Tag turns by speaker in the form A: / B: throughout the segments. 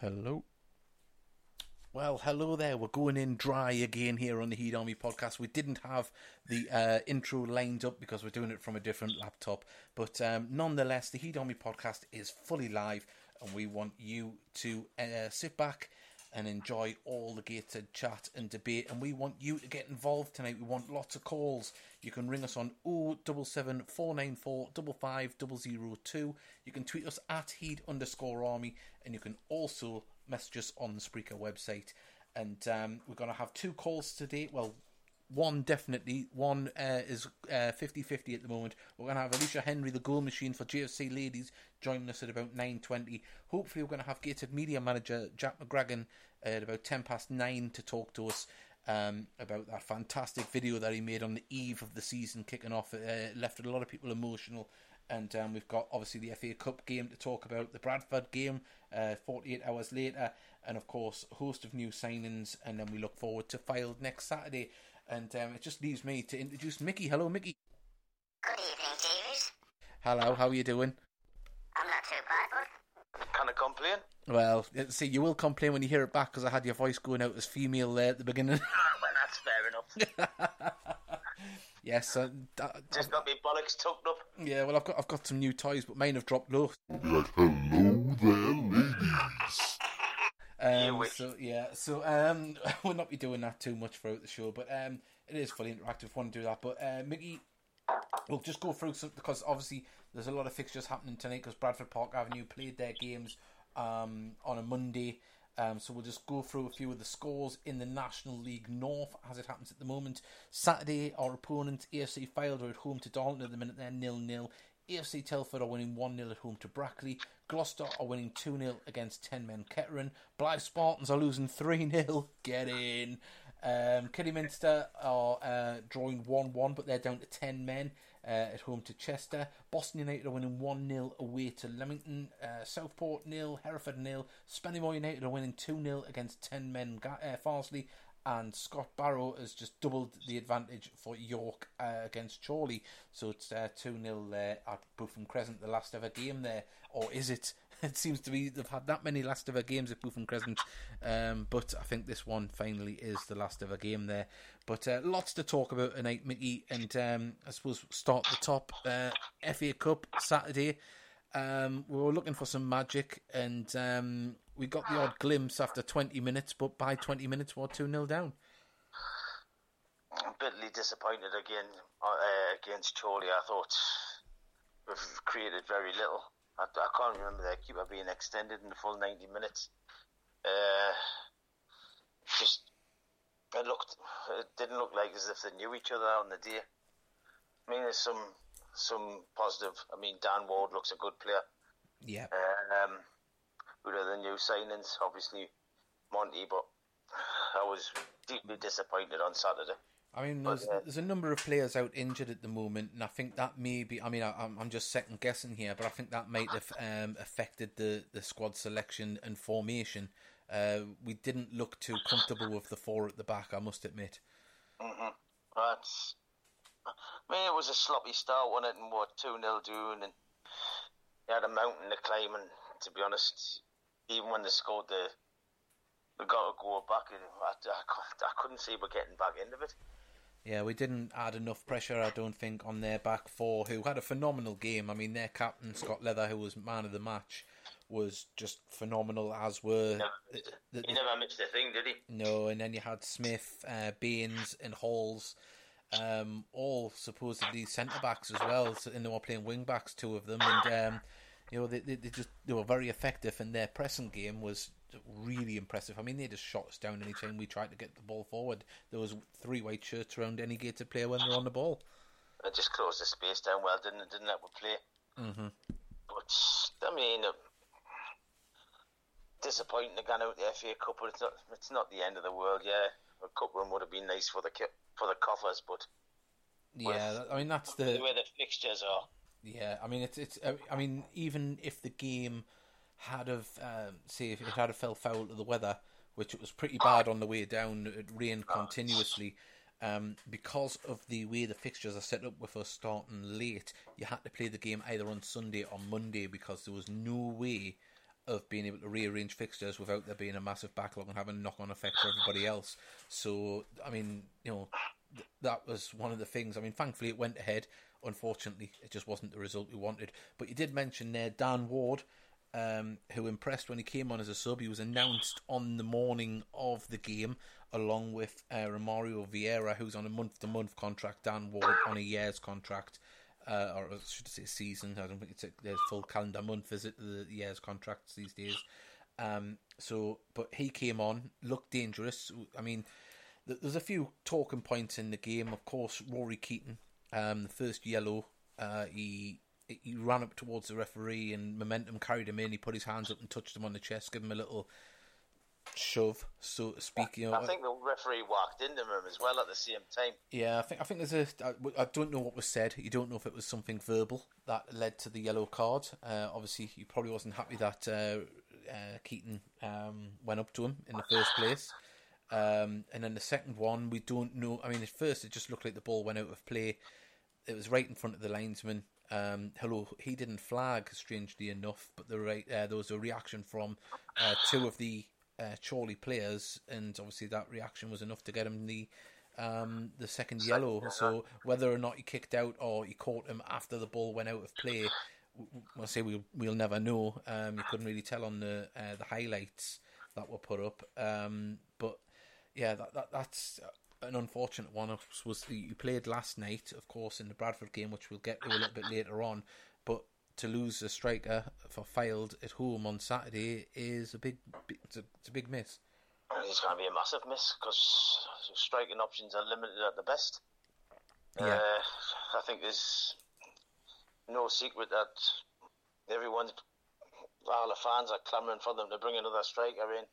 A: Hello. Well, hello there. We're going in dry again here on the Heed Army podcast. We didn't have the uh, intro lined up because we're doing it from a different laptop, but um, nonetheless, the Heed Army podcast is fully live, and we want you to uh, sit back and enjoy all the gated chat and debate. And we want you to get involved tonight. We want lots of calls. You can ring us on 077 494 55002. You can tweet us at heed underscore army. And you can also message us on the Spreaker website. And um, we're going to have two calls today. Well, one definitely. One uh, is uh, 50-50 at the moment. We're going to have Alicia Henry, the goal machine for GFC Ladies, joining us at about 9.20. Hopefully we're going to have gated media manager Jack McGragan at about 10 past 9 to talk to us um, about that fantastic video that he made on the eve of the season kicking off. Uh, left a lot of people emotional. And um, we've got obviously the FA Cup game to talk about, the Bradford game uh, 48 hours later, and of course, host of new signings. And then we look forward to Fylde next Saturday. And um, it just leaves me to introduce Mickey. Hello, Mickey.
B: Good evening, David.
A: Hello, how are you doing?
B: I'm not too bad, but
C: Can I complain?
A: Well, see, you will complain when you hear it back because I had your voice going out as female there at the beginning.
C: well, that's fair enough.
A: yes, uh, uh,
C: Just got me bollocks tucked up.
A: yeah. Well, I've got I've got some new toys, but mine have dropped low.
D: Like, hello there, ladies.
A: Um, so yeah, so um, we'll not be doing that too much throughout the show, but um, it is fully interactive. if you Want to do that? But uh, Mickey, we'll just go through some because obviously there's a lot of fixtures happening tonight because Bradford Park Avenue played their games um, on a Monday. Um, so we'll just go through a few of the scores in the National League North as it happens at the moment. Saturday, our opponent AFC Fylde are at home to Darlington at the minute. They're nil nil. AFC Telford are winning 1 0 at home to Brackley. Gloucester are winning 2 0 against 10 men Kettering. Blyth Spartans are losing 3 0. Get in. Um, Kidderminster are uh, drawing 1 1, but they're down to 10 men uh, at home to Chester. Boston United are winning 1 0 away to Leamington. Uh, Southport nil. Hereford nil. Spennymoor United are winning 2 0 against 10 men Ga- uh, Farsley and Scott Barrow has just doubled the advantage for York uh, against Chorley. So it's uh, 2 0 uh, at Bootham Crescent, the last ever game there. Or is it? It seems to be they've had that many last ever games at Bootham Crescent, um, but I think this one finally is the last ever game there. But uh, lots to talk about tonight, Mickey, and um, I suppose start the top. Uh, FA Cup Saturday. Um, we were looking for some magic, and um, we got the odd glimpse after 20 minutes, but by 20 minutes, we're 2 0 down.
C: I'm bitterly disappointed again uh, against Chorley. I thought we've created very little. I, I can't remember their keeper being extended in the full 90 minutes. Uh, just it looked, it didn't look like as if they knew each other on the day. I mean, there's some some positive. I mean, Dan Ward looks a good player.
A: Yeah.
C: Um, who are the new signings? Obviously, Monty, but I was deeply disappointed on Saturday.
A: I mean, there's,
C: uh,
A: there's a number of players out injured at the moment, and I think that may be. I mean, I, I'm, I'm just second guessing here, but I think that might have um, affected the, the squad selection and formation. Uh, we didn't look too comfortable with the four at the back, I must admit.
C: hmm That's. I mean, it was a sloppy start, wasn't it? And what two 0 doing, and they had a mountain to climb. And to be honest, even when they scored the, they got to go back. And I, I, I couldn't see we're getting back into it.
A: Yeah, we didn't add enough pressure, I don't think, on their back four, who had a phenomenal game. I mean, their captain, Scott Leather, who was man of the match, was just phenomenal, as were.
C: Never
A: the- the-
C: he never missed a thing, did he?
A: No, and then you had Smith, uh, Baines, and Halls, um, all supposedly centre backs as well, so, and they were playing wing backs, two of them, and um, you know they, they, they just they were very effective, and their pressing game was really impressive. I mean, they just shot us down anytime we tried to get the ball forward. There was three white shirts around any gated player when they're on the ball.
C: It just closed the space down well, didn't it? Didn't let we play.
A: hmm
C: But I mean, uh, disappointing again out the FA Cup, but it's not. It's not the end of the world. Yeah, a cup run would have been nice for the for the coffers, but
A: Yeah, I mean that's
C: the
A: the
C: way the fixtures are,
A: Yeah, I mean it's it's. uh, I mean even if the game had of um, if it had fell foul to the weather, which it was pretty bad on the way down, it rained continuously. Um, because of the way the fixtures are set up with us starting late, you had to play the game either on Sunday or Monday because there was no way of being able to rearrange fixtures without there being a massive backlog and having knock-on effect for everybody else. So, I mean, you know, th- that was one of the things. I mean, thankfully it went ahead. Unfortunately, it just wasn't the result we wanted. But you did mention there Dan Ward, um, who impressed when he came on as a sub. He was announced on the morning of the game, along with uh, Romario Vieira, who's on a month-to-month contract. Dan Ward on a year's contract, uh, or I should I say season. I don't think it's a, a full calendar month, is it? The year's contracts these days. Um, so, but he came on, looked dangerous. I mean, th- there's a few talking points in the game. Of course, Rory Keaton, um, the first yellow, uh, he he ran up towards the referee and momentum carried him in. He put his hands up and touched him on the chest, give him a little shove, so to speak. You know,
C: I think the referee walked into him as well at the same time.
A: yeah, I think I think there's a. I, I don't know what was said. You don't know if it was something verbal that led to the yellow card. Uh, obviously, he probably wasn't happy that uh, uh, Keaton um, went up to him in the first place. Um, and then the second one, we don't know. I mean, at first it just looked like the ball went out of play. It was right in front of the linesman. Um, hello, he didn't flag, strangely enough, but the right uh, there was a reaction from uh, two of the uh, Chorley players, and obviously that reaction was enough to get him the um, the second yellow. So whether or not he kicked out or he caught him after the ball went out of play, w- w- I'll say we'll we'll never know. Um, you couldn't really tell on the uh, the highlights that were put up. Um, but yeah, that, that that's an unfortunate one. Was you played last night, of course, in the Bradford game, which we'll get to a little bit later on. But to lose a striker for Fylde at home on Saturday is a big, big it's, a, it's a big miss.
C: It's going to be a massive miss because striking options are limited at the best.
A: Yeah.
C: Uh, I think there's no secret that everyone's, all the fans are clamouring for them to bring another striker in.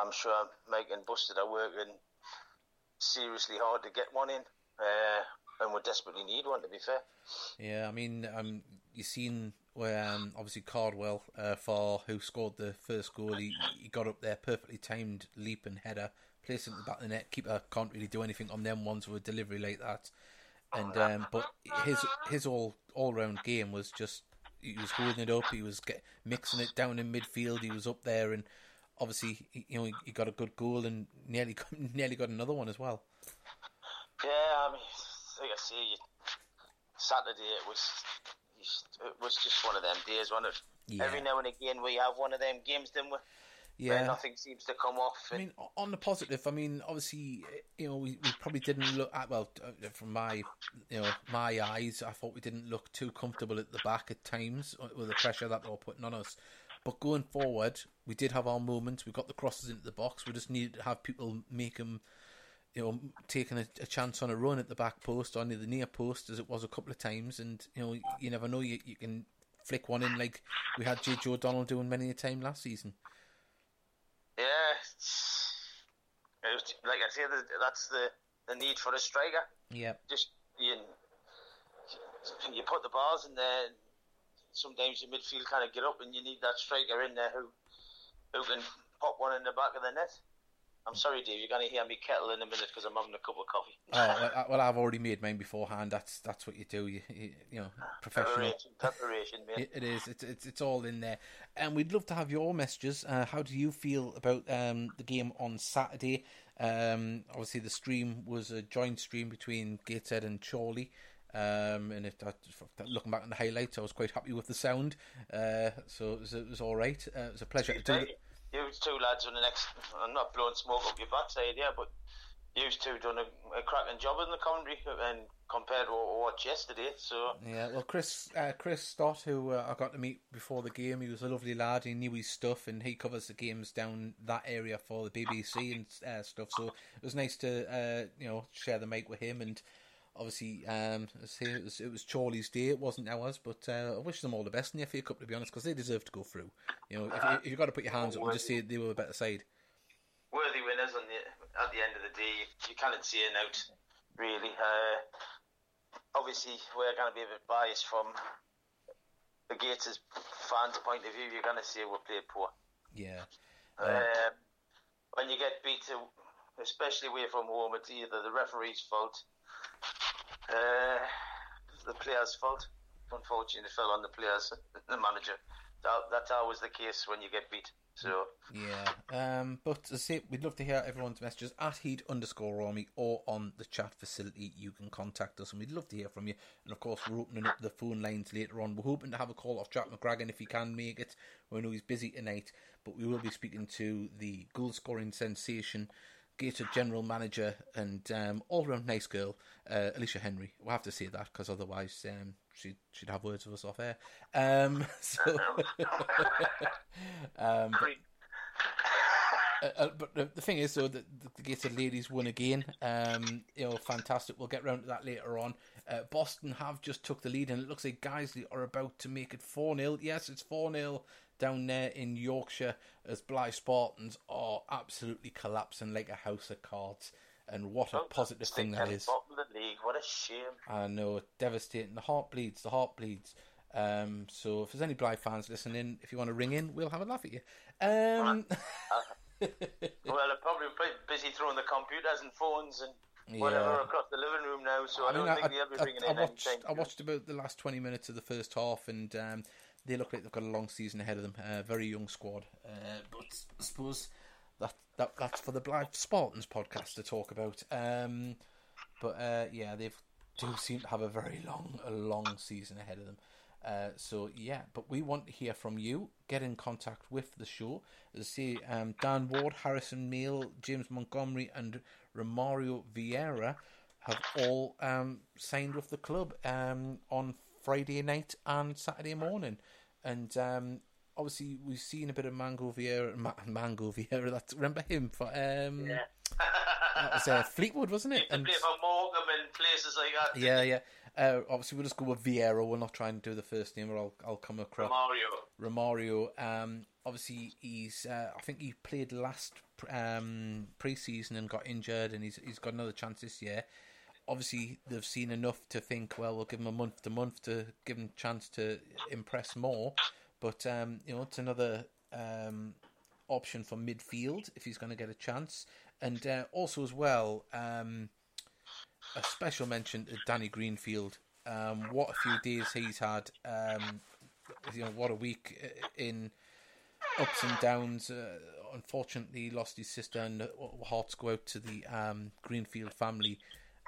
C: I'm sure Mike and Busted are working seriously hard to get one in, uh, and we desperately need one. To be fair,
A: Yeah, I mean, um, you seen where um, obviously Cardwell uh, for who scored the first goal. He, he got up there, perfectly timed leap and header, placed it in the back of the net. Keeper can't really do anything on them ones with a delivery like that. And um, but his his all all round game was just he was holding it up. He was get, mixing it down in midfield. He was up there, and obviously you know he, got a good goal and nearly got, nearly got another one as well.
C: yeah. I mean, like I say, you, Saturday it was it was just one of them days, wasn't it?
A: Yeah.
C: Every now and again we have one of them games, don't we? Where
A: Yeah,
C: nothing seems to come off.
A: I mean, on the positive, I mean, obviously, you know, we, we probably didn't look at well uh, from my, you know, my eyes. I thought we didn't look too comfortable at the back at times uh, with the pressure that they were putting on us. But going forward, we did have our moments. We got the crosses into the box. We just needed to have people make them, you know, taking a, a chance on a run at the back post or near the near post, as it was a couple of times. And you know, you never know. You you can flick one in like we had J. Joe Donald doing many a time last season.
C: Yeah, it's, it was, like I say, that's the, the need for a striker.
A: Yeah.
C: Just you, you put the balls in there. Sometimes your midfield kind of get up, and you need that striker in there who who can pop one in the back of the net. I'm sorry, Dave. You're going to hear me kettle in a minute because I'm having a cup of coffee.
A: Oh well, I've already made mine beforehand. That's that's what you do. You you, you know, professional.
C: preparation, preparation, mate.
A: It, it is. It's, it's it's all in there, and we'd love to have your messages. Uh, how do you feel about um, the game on Saturday? Um, obviously, the stream was a joint stream between Gateshead and Chorley. Um, and if that, looking back on the highlights, I was quite happy with the sound. Uh, so it was, it was all right. Uh, it was a pleasure to do it.
C: You two lads on the next. I'm not blowing smoke up your backside here, but you two done a, a cracking job in the commentary and compared to what watched yesterday. So
A: Yeah, well, Chris, uh, Chris Stott, who uh, I got to meet before the game, he was a lovely lad. He knew his stuff, and he covers the games down that area for the BBC and uh, stuff. So it was nice to, uh, you know, share the mic with him. And obviously, um, say it was it was Chorley's day. It wasn't ours, but uh, I wish them all the best in the FA Cup, to be honest, because they deserve to go through. You know, if, you- if you've got to put your hands up and just say they were a better side.
C: worthy winners on the at the end of the day. You can't see it out really. Uh, obviously, we're going to be a bit biased from the Gators fans' point of view. You're going to say we played poor.
A: Yeah,
C: Um, when you get beat, especially away from home, it's either the referee's fault, uh, the player's fault. Unfortunately, it fell on the players, the manager, that, that's always the case when you get beat. So
A: Yeah, um, but as I say, we'd love to hear everyone's messages at heed underscore Army or on the chat facility. You can contact us, and we'd love to hear from you. And of course, we're opening up the phone lines later on. We're hoping to have a call off Jack McGragan if he can make it. We know he's busy tonight, but we will be speaking to the goal scoring sensation, Gator general manager, and um, all round nice girl, uh, Alicia Henry. We'll have to say that because otherwise um, she'd, she'd have words with us off air. Um, so. um, uh, uh, but the, the thing is, though, that the Gated ladies won again. Um, you know, fantastic. We'll get round to that later on. Uh, Boston have just took the lead, and it looks like Guiseley are about to make it four 0 Yes, it's four 0 down there in Yorkshire as Blyth Spartans are absolutely collapsing like a house of cards. And what a
C: Oh,
A: positive thing that is.
C: Bottom of the league. What a shame.
A: I know, devastating. The heart bleeds. The heart bleeds. Um, so if there's any Blyth fans listening, if you want to ring in, we'll have a laugh at you. Um,
C: Well, they're probably bu- busy throwing the computers and phones and whatever
A: Yeah.
C: across the living room now. So I,
A: I mean,
C: don't
A: I,
C: think they'll be
A: I, I,
C: in
A: I watched,
C: anything.
A: I watched about the last 20 minutes of the first half, and um, they look like they've got a long season ahead of them. Uh, very young squad. Uh, but I suppose that, that that's for the Blyth Spartans podcast to talk about. Um, but uh, yeah, they do seem to have a very long, a long season ahead of them. Uh, so yeah, but we want to hear from you. Get in contact with the show. As I say, um, Dan Ward, Harrison Mail, James Montgomery, and Romario Vieira have all um, signed with the club um, on Friday night and Saturday morning. And um, obviously, we've seen a bit of Mango Vieira. Ma- Mango Vieira. That's remember him for um,
C: Yeah.
A: that was uh, Fleetwood, wasn't it?
C: to play for Morecambe and places like that.
A: Yeah, yeah. Uh, obviously, we'll just go with Vieira. We'll not try and do the first name, or I'll I'll come across
C: Mario.
A: Romario. Um, obviously, he's. Uh, I think he played last um, pre-season and got injured, and he's he's got another chance this year. Obviously, they've seen enough to think, well, we'll give him a month to month to give him a chance to impress more. But um, you know, it's another um, option for midfield if he's going to get a chance, and uh, also as well. Um, a special mention to Danny Greenfield. Um, what a few days he's had. Um, you know, what a week uh, in ups and downs. Uh, unfortunately, lost his sister, and uh, hearts go out to the um, Greenfield family.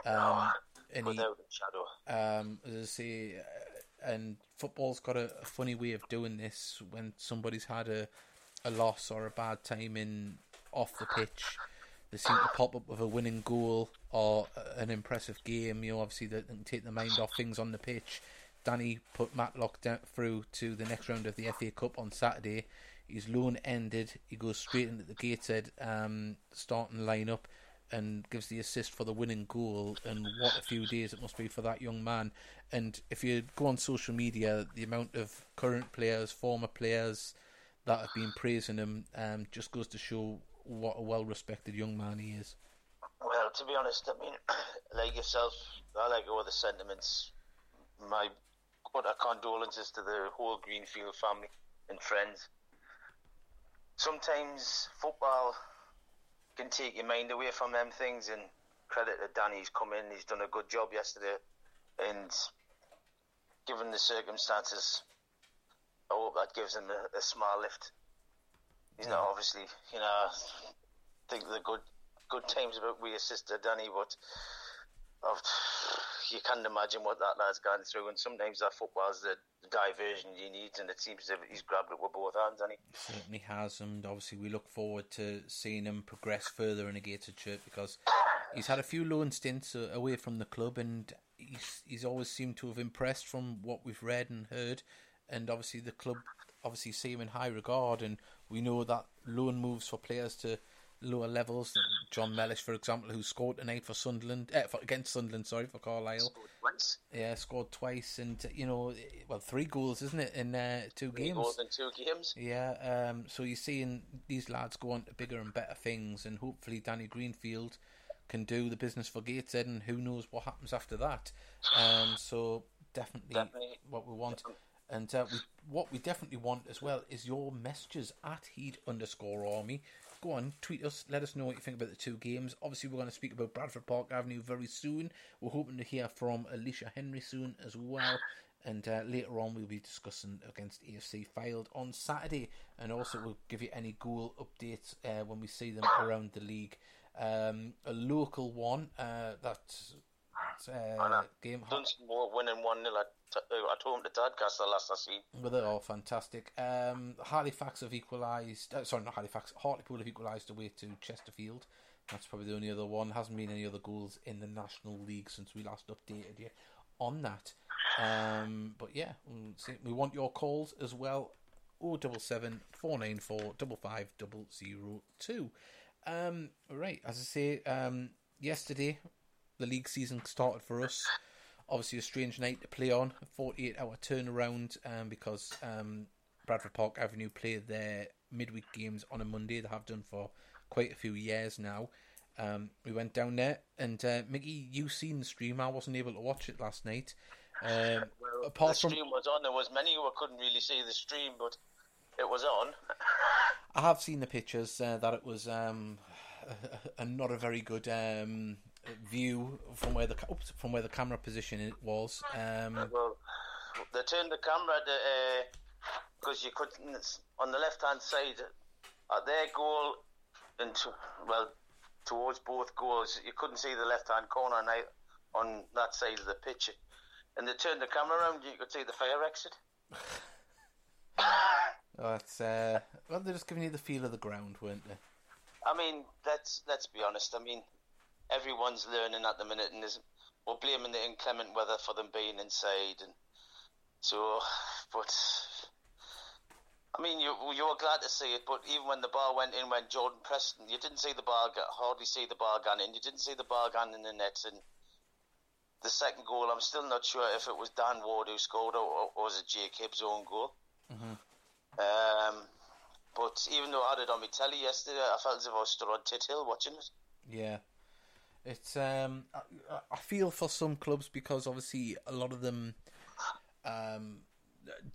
A: Um, and he,
C: shadow.
A: um, as I say, uh, and football's got a, a funny way of doing this when somebody's had a, a loss or a bad time in off the pitch. They seem to pop up with a winning goal or an impressive game. You know, obviously they can take the mind off things on the pitch. Danny put Matlock down through to the next round of the FA Cup on Saturday. His loan ended. He goes straight into the Gateshead um, starting lineup and gives the assist for the winning goal. And what a few days it must be for that young man. And if you go on social media, the amount of current players, former players that have been praising him um, just goes to show what a well respected young man he is.
C: Well, to be honest, I mean, like yourself, I like all the sentiments. My utter condolences to the whole Greenfield family and friends. Sometimes football can take your mind away from them things, and credit to Danny, he's come in, he's done a good job yesterday, and given the circumstances, I hope that gives him a, a small lift. He's not obviously, you know, I think the good good times about your sister Danny, but you can't imagine what that lad's gone through. And sometimes that football's the diversion he needs, and it seems that he's grabbed it with both hands, and he.
A: certainly has, and obviously we look forward to seeing him progress further in a Gated shirt because he's had a few loan stints uh, away from the club, and he's he's always seemed to have impressed from what we've read and heard, and obviously the club obviously see him in high regard, and we know that loan moves for players to lower levels. Jon Mellish, for example, who scored tonight for Sunderland, eh, for, against Sunderland, sorry for Carlisle.
C: Once.
A: Yeah, scored twice, and you know, well, three goals, isn't it, in uh, two games?
C: More than two games.
A: Yeah, um, so you're seeing these lads go on to bigger and better things, and hopefully Danny Greenfield can do the business for Gateshead, and who knows what happens after that. Um, so definitely,
C: Definitely.
A: what we want, and uh, we, what we definitely want as well is your messages at heed underscore army. Go on, tweet us, let us know what you think about the two games. Obviously, we're going to speak about Bradford Park Avenue very soon. We're hoping to hear from Alicia Henry soon as well. And uh, later on, we'll be discussing against AFC Fylde on Saturday, and also we'll give you any goal updates uh, when we see them around the league. Um, a local one uh, that's uh, game.
C: Dunstan were winning 1 0 at, home to Tadcaster last I seen.
A: Well, they're all fantastic. Um, Halifax have equalised. Uh, sorry, not Halifax. Hartlepool have equalised away to Chesterfield. That's probably the only other one. Hasn't been any other goals in the National League since we last updated you on that. Um, but yeah, we want your calls as well. 077 494 55002. Um, right, as I say, um, yesterday the league season started for us. Obviously, a strange night to play on. A 48 hour turnaround um, because um, Bradford Park Avenue play their midweek games on a Monday. They have done for quite a few years now. Um, we went down there, and uh, Mickey, you seen the stream. I wasn't able to watch it last night. Um,
C: Well,
A: apart
C: the
A: from,
C: stream was on. There was many who couldn't really see the stream, but it was on.
A: I have seen the pictures uh, that it was um, a, a not a very good um, view from where the oops, from where the camera position it was. Um,
C: Well, they turned the camera to because you couldn't on the left hand side at their goal and to, well towards both goals you couldn't see the left hand corner and I, on that side of the pitch and they turned the camera around you could see the fire exit
A: that's uh, well, they're just giving you the feel of the ground, weren't they?
C: I mean let's let's be honest I mean everyone's learning at the minute and we're blaming the inclement weather for them being inside and so but I mean, you you were glad to see it, but even when the ball went in, when Jordan Preston, you didn't see the ball, get, hardly see the ball gone in. You didn't see the ball gone in the net. And the second goal, I'm still not sure if it was Dan Ward who scored or, or was it Jake Hibbs' own goal. Um, but even though I had it on my telly yesterday, I felt as if I was stood on Tit Hill watching it.
A: Yeah, it's um, I, I feel for some clubs because obviously a lot of them um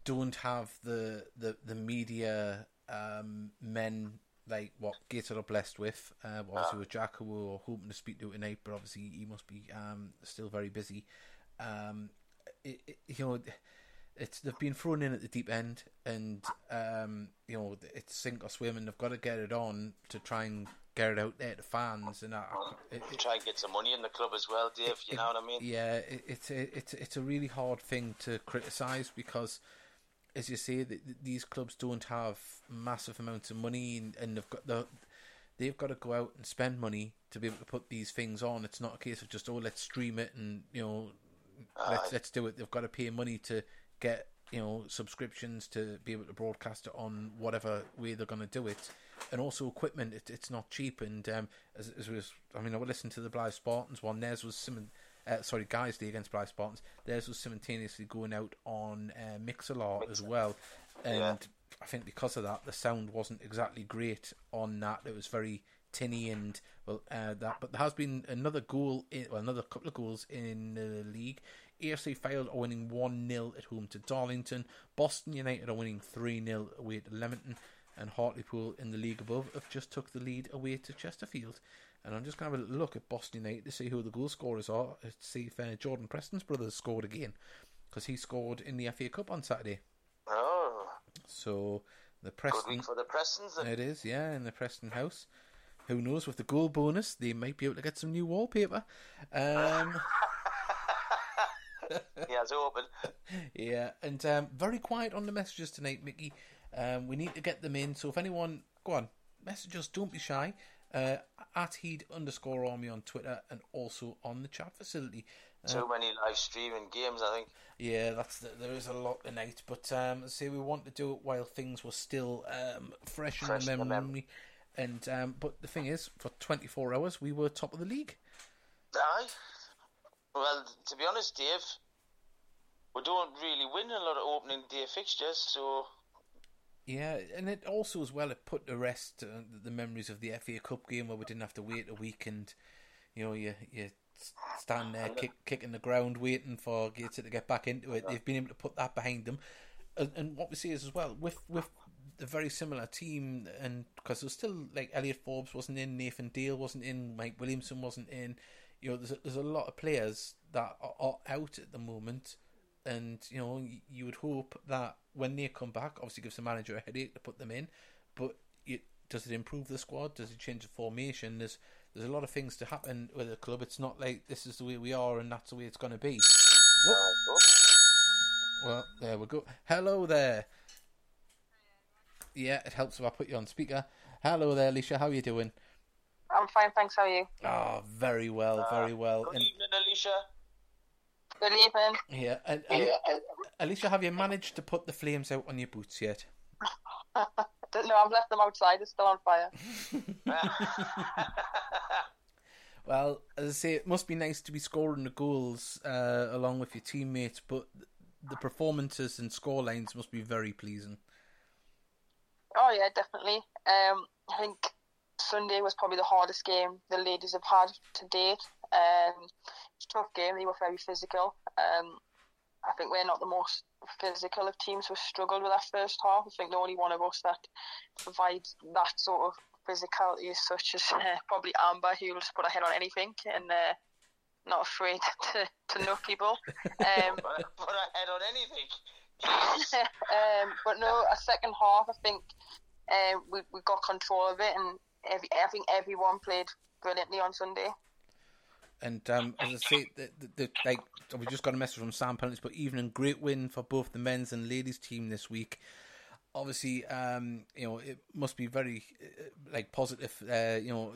A: don't have the the the media um men like what Gator are blessed with. Uh, obviously with Jack, who we're hoping to speak to tonight, but obviously he must be um still very busy. Um, it, it, you know. It's they've been thrown in at the deep end, and um, you know it's sink or swim, and they've got to get it on to try and get it out there to fans. And I- it, it-
C: Try and get some money in the club as well, Dave. You know what I mean?
A: yeah, it, it's a, it's it's a really hard thing to criticize because, as you say, th th- these clubs don't have massive amounts of money, and, and they've got the they've got to go out and spend money to be able to put these things on. It's not a case of just oh let's stream it and you know let's let's do it. They've got to pay money to get you know subscriptions to be able to broadcast it on whatever way they're going to do it, and also equipment. It, it's not cheap. And um, as, as was, I mean, I would listen to the Blyth Spartans one. Theirs was sim- uh, sorry, Guiseley against Blyth Spartans. Theirs was simultaneously going out on uh, Mixlr as well, and
C: Yeah.
A: I think because of that, the sound wasn't exactly great on that. It was very tinny and well uh, that. But there has been another goal, in, well, another couple of goals in the league. AFC Fylde are winning one 0 at home to Darlington. Boston United are winning three 0 away to Leamington, and Hartlepool in the league above have just took the lead away to Chesterfield. And I'm just going to have a look at Boston United to see who the goal scorers are. To see if uh, Jordan Preston's brothers scored again, because he scored in the FA Cup on Saturday.
C: Oh,
A: So the
C: good
A: Preston,
C: week for the Prestons. then.
A: it is, yeah, in the Preston house. Who knows? With the goal bonus, they might be able to get some new wallpaper. Um,
C: Yeah, it's open.
A: yeah, and um, very quiet on the messages tonight, Mickey. Um, we need to get them in. So if anyone, go on, message us. Don't be shy. Uh, at heed underscore army on Twitter and also on the chat facility. Uh,
C: Too many live streaming games, I think.
A: Yeah, that's the, there is a lot tonight, but um, say we want to do it while things were still um, fresh,
C: Fresh
A: in the memory.
C: memory.
A: And um, but the thing is, for 24 hours, we were top of the league.
C: Aye. Well, to be honest, Dave, we don't really win a lot of opening day fixtures, so
A: Yeah, and it also as well it put to rest uh, the memories of the FA Cup game where we didn't have to wait a week and you know you you stand there kick, kicking the ground waiting for Gator to get back into it. They've been able to put that behind them, and, and what we see is as well with with the very similar team and because there's still like Elliot Forbes wasn't in, Nathan Dale wasn't in, Mike Williamson wasn't in. You know, there's a, there's a lot of players that are, are out at the moment and you know you would hope that when they come back, obviously gives the manager a headache to put them in, but it, does it improve the squad? Does it change the formation? There's there's a lot of things to happen with the club. It's not like this is the way we are and that's the way it's going to be. Well, there we go. Hello there. Yeah, it helps if I put you on speaker. Hello there, Alicia. How are you doing?
E: I'm fine, thanks. How are you?
A: Ah, very well, very well.
C: Good
A: And
C: evening, Alicia.
E: Good evening.
A: yeah, and, and, Alicia, have you managed to put the flames out on your boots yet?
E: Don't know, I've left them outside. It's still on fire.
A: Well, as I say, it must be nice to be scoring the goals uh, along with your teammates, but the performances and score lines must be very pleasing.
E: Oh yeah, definitely. Um, I think Sunday was probably the hardest game the ladies have had to date. Um, it's a tough game. They were very physical. Um, I think we're not the most physical of teams. We've struggled with that first half. I think the only one of us that provides that sort of physicality is such as uh, probably Amber, who will just put her head on anything and uh, not afraid to, to knock people. Um,
C: Put a head on anything.
E: um, but no, a second half, I think um, we we got control of it, and every, I think everyone played brilliantly on Sunday.
A: And um, as I say, the, the, the, like we just got a message from Sam Pennants, but evening, great win for both the men's and ladies team this week. Obviously, um, you know it must be very uh, like positive, uh, you know,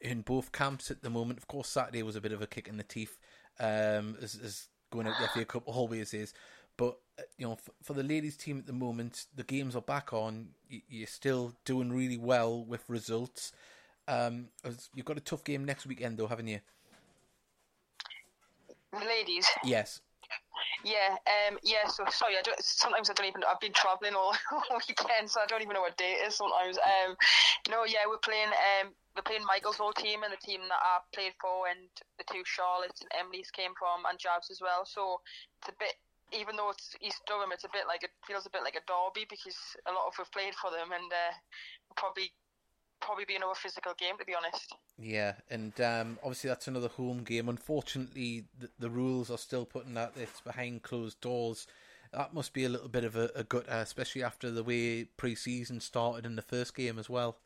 A: in both camps at the moment. Of course, Saturday was a bit of a kick in the teeth, um, as, as going out the FA Cup always is. But uh, you know, for, for the ladies team at the moment, the games are back on. You, you're still doing really well with results. Um, you've got a tough game next weekend, though, haven't you?
E: The ladies,
A: Yes.
E: yeah, um, yeah. So sorry, I don't. Sometimes I don't even. I've been travelling all, all weekend, so I don't even know what day it is. Sometimes, um, no, yeah, we're playing. Um, we're playing Michael's old team and the team that I played for, and the two Charlottes and Emily's came from, and Jabs as well. So it's a bit. Even though it's East Durham, it's a bit like it feels a bit like a derby because a lot of we've played for them, and uh, probably probably be another physical game to be honest.
A: Yeah, and um, obviously that's another home game. Unfortunately, the, the rules are still putting that it's behind closed doors. That must be a little bit of a, a gut, uh, especially after the way pre-season started in the first game as well.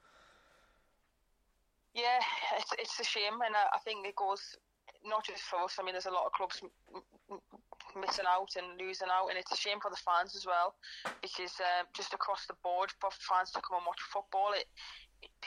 E: Yeah, it's it's a shame, and I, I think it goes not just for us. I mean, there's a lot of clubs m- m- missing out and losing out, and it's a shame for the fans as well, because um, just across the board, for fans to come and watch football, it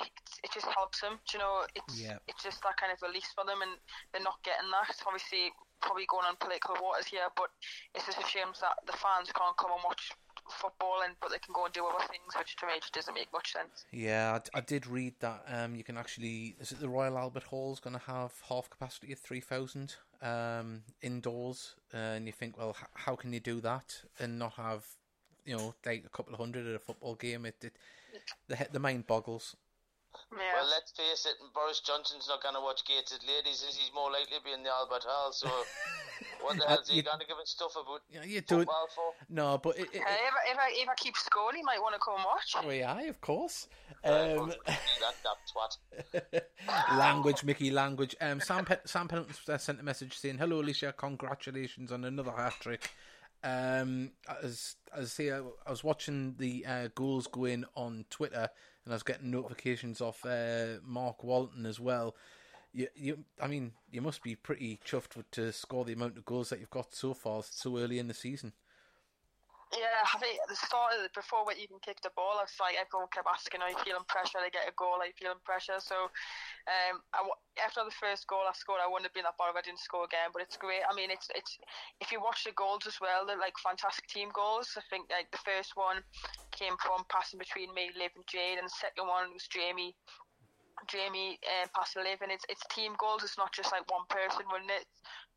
E: it, it just helps them. Do you know, it's
A: Yeah.
E: it's just that kind of release for them, and they're not getting that. Obviously, probably going on political waters here, but it's just a shame that the fans can't come and watch football, and but they can go and do other things, which to me just doesn't make much sense.
A: Yeah, I, I did read that um, you can actually. Is it the Royal Albert Hall is going to have half capacity of three thousand um, indoors? Uh, and you think, well, h- how can you do that and not have, you know, like a couple of hundred at a football game? It, it the he- the mind boggles.
E: Yeah.
C: Well, let's face it, Boris Johnson's not going to watch Gated Ladies, is? He's more likely to be in the Albert Hall, so what the hell's he going to give a stuff about
A: Yeah, you do it.
C: football for?
A: No, but it, it,
E: Uh, if, I, if, I, if I keep scoring, he might want to come and watch.
A: Oh, yeah, of course.
C: Uh,
A: Um,
C: that, that twat.
A: language, Mickey, language. Um, Sam, Pe- Sam Pennant uh, sent a message saying, "Hello, Alicia. Congratulations on another hat trick." Um, as as I say, I, I was watching the uh, goals go in on Twitter, and I was getting notifications off uh, Mark Walton as well. You, you, I mean, you must be pretty chuffed to score the amount of goals that you've got so far so early in the season.
E: Yeah, I think at the start of it, before we even kicked the ball, I was like, everyone kept asking, are you feeling pressure to get a goal? Are you feeling pressure? So um, I after the first goal I scored, I wouldn't have been that bothered if I didn't score again, but it's great. I mean, it's it's if you watch the goals as well, they're like fantastic team goals. I think like the first one came from passing between me, Liv and Jade, and the second one was Jamie Jamie uh, passing Liv, and it's it's team goals. It's not just like one person running it.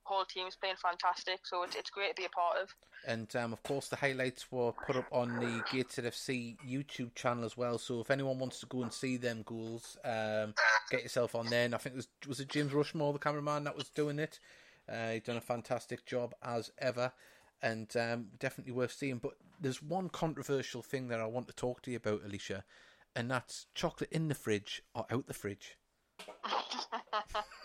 E: Whole team's playing fantastic, so it's, it's great to be a part of.
A: And um, of course, the highlights were put up on the Gateshead FC YouTube channel as well. So if anyone wants to go and see them goals, um, get yourself on there. And I think it was was it James Rushmore, the cameraman, that was doing it. Uh, he's done a fantastic job as ever, and um, definitely worth seeing. But there's one controversial thing that I want to talk to you about, Alicia, and that's chocolate in the fridge or out the fridge.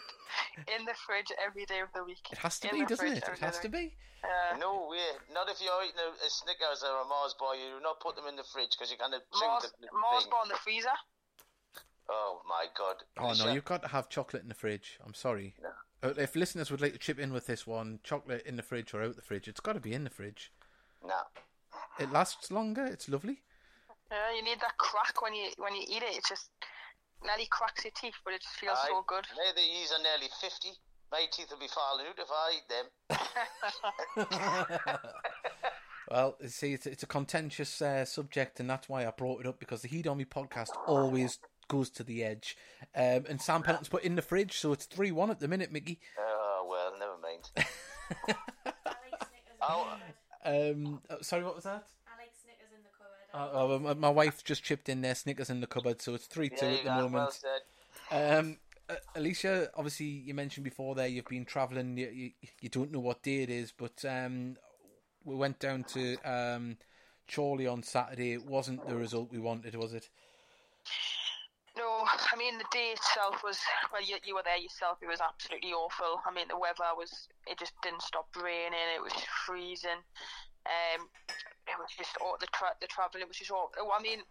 E: in the fridge every day of the week.
A: It has to
E: In
A: be, doesn't it? It has to be.
E: Uh,
C: No way. Not if you're eating a, a Snickers or a Mars bar. You do not put them in the fridge because you're going to chew
E: Mars,
C: the, the
E: Mars bar in the freezer.
C: Oh my god.
A: Oh no,
C: Alicia,
A: you've got to have chocolate in the fridge. I'm sorry.
C: No.
A: Uh, If listeners would like to chip in with this one, chocolate in the fridge or out the fridge, it's got to be in the fridge.
C: No.
A: It lasts longer. It's lovely.
E: Yeah, you need that crack when you when you eat it. It's just nearly cracks your teeth, but it just feels so good.
C: Now the E's are nearly 50. My teeth will be falling out if I eat them.
A: Well, see, it's, it's a contentious uh, subject, and that's why I brought it up because the Heed Army podcast always goes to the edge. Um, and Sam Penton's put in the fridge, so it's 3 1 at the minute, Mickey.
C: Oh, well, never mind.
F: I like Snickers in
C: Oh.
A: Um, sorry, what was that?
F: I like Snickers in the cupboard. I
A: Uh, uh, my, wife just chipped in there, Snickers in the cupboard, so it's 3 2 at the moment.
C: well.
A: Um, uh, Alicia, obviously, you mentioned before there you've been travelling. You, you you don't know what day it is, but um, we went down to um, Chorley on Saturday. It wasn't the result we wanted, was it?
E: No, I mean the day itself was well. You, you were there yourself. It was absolutely awful. I mean the weather was. It just didn't stop raining. It was freezing. Um, it was just all the tra- the travelling. Was just all. I mean,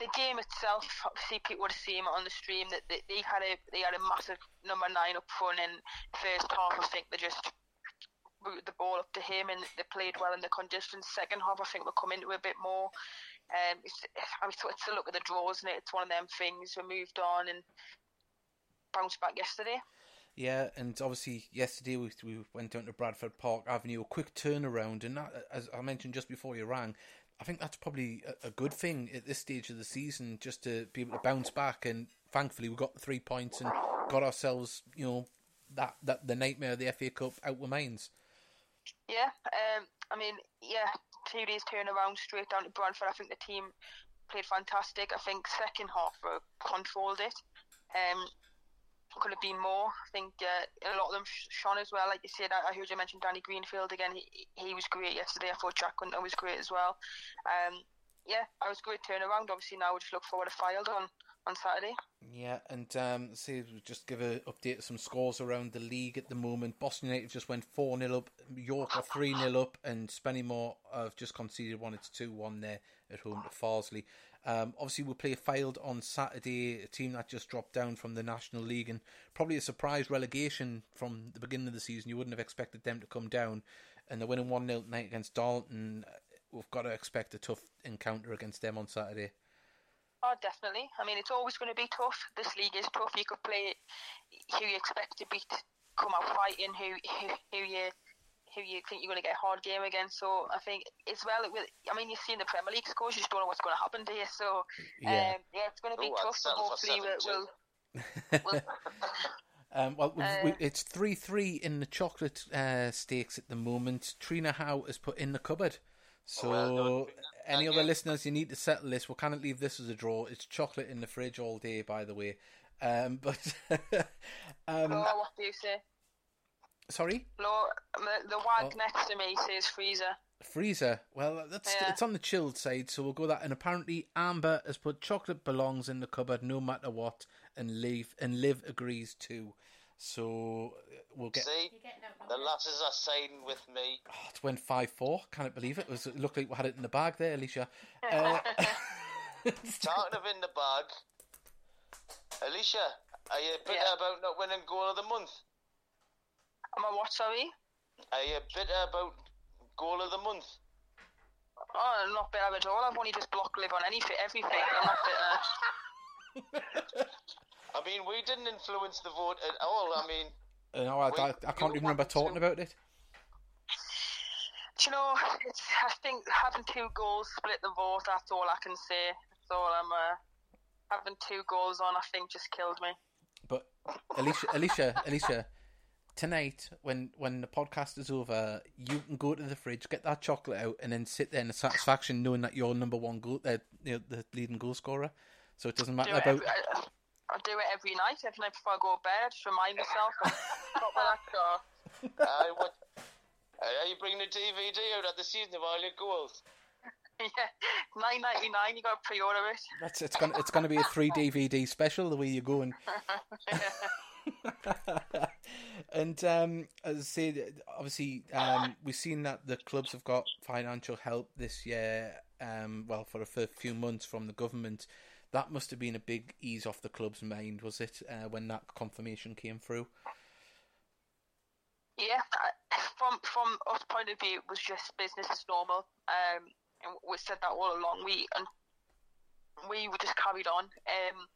E: the game itself. Obviously, people would have seen it on the stream that they, they had a they had a massive number nine up front in first half. I think they just routed the ball up to him and they played well in the conditions. Second half, I think we'll come into a bit more. Um, it's, I mean, it's a look at the draws, and it? it's one of them things. We moved on and bounced back yesterday.
A: Yeah, and obviously yesterday we, we went down to Bradford Park Avenue, a quick turnaround, and that, as I mentioned just before you rang, I think that's probably a, a good thing at this stage of the season, just to be able to bounce back. And thankfully, we got the three points and got ourselves, you know, that that the nightmare of the FA Cup out mines.
E: Yeah, um, I mean, yeah, two days turnaround straight down to Bradford. I think the team played fantastic. I think second half uh, controlled it. Um, could have been more. I think uh, a lot of them sh- shone as well. Like you said, I, I heard you mention Danny Greenfield again. He he was great yesterday. I thought Jack Hunter was great as well. Um, yeah, I was great turnaround. Obviously, now we just look forward to Fylde on on Saturday.
A: Yeah, and um, see, we'll just give an update some scores around the league at the moment. Boston United just went 4 0 up, York are 3 0 up, and Spennymoor have just conceded one. It's 2 1 there at home to Farsley. Um, obviously, we'll play Fylde on Saturday, a team that just dropped down from the National League, and probably a surprise relegation from the beginning of the season. You wouldn't have expected them to come down, and they're winning 1 0 tonight against Dalton. We've got to expect a tough encounter against them on Saturday.
E: Oh, definitely. I mean, it's always going to be tough. This league is tough. You could play who you expect to beat, come out fighting who who, who you who you think you're going to get a hard game against. So I think as well. With, I mean, you've seen the Premier League scores. You just don't know what's going to happen to you. So
A: Yeah.
E: um, yeah, it's going to be
C: Oh, I'd
E: tough. So hopefully we'll. we'll we'll
A: Um, well, we've,
E: Uh,
A: we, it's three three in the chocolate uh, stakes at the moment. Trina Howe is put in the cupboard. So,
C: Well done,
A: any
C: Thank
A: other
C: you.
A: listeners, you need to settle this. We can't leave this as a draw. It's chocolate in the fridge all day, by the way. Um, but um,
E: Laura, what do you say?
A: Sorry,
E: Laura, the, the wag
A: Oh.
E: next to me says freezer.
A: freezer. Well, that's
E: Yeah.
A: it's on the chilled side, so we'll go that. And apparently, Amber has put chocolate belongs in the cupboard no matter what, and Liv and Liv agrees too. So we'll get.
C: See,
F: You're getting out
C: the
F: numbered.
C: lasses are siding with me.
A: Oh, it went five four. Can't believe it. it was it looked like we had it in the bag there, Alicia. Uh,
C: Talking of in the bag, Alicia, are you bitter
E: Yeah.
C: about not winning goal of the month?
E: Am I what, sorry?
C: Are you bitter about goal of the month?
E: Oh, I'm not bitter at all. I've only just blocked live on anything, everything. I'm not bitter.
C: I mean, we didn't influence the vote at all. I mean,
A: you know, I, I, I can't even remember talking about it.
E: Do you know, it's, I think having two goals split the vote, that's all I can say. That's all I'm, uh, having two goals on, I think, just killed me.
A: But Alicia, Alicia, Alicia, tonight when when the podcast is over, you can go to the fridge, get that chocolate out, and then sit there in the satisfaction knowing that you're number one goal, uh, you know, the leading goal scorer. So it doesn't
E: Do
A: matter
E: it
A: about.
E: every, I, I do it every night, every night before I go to bed. Just remind myself. I'm top of that jar.
C: uh, what, are you bringing a DVD out at the season of all your goals?
E: yeah, nine ninety nine. You got to pre-order it.
A: That's it's gonna it's gonna be a three DVD special the way you're going. and um, as I say, obviously, um, we've seen that the clubs have got financial help this year. Um, well, for a few months from the government, that must have been a big ease off the club's mind, was it, uh, when that confirmation came through?
E: Yeah, from from us point of view, it was just business as normal. Um, and we said that all along. We and we were just carried on. Um,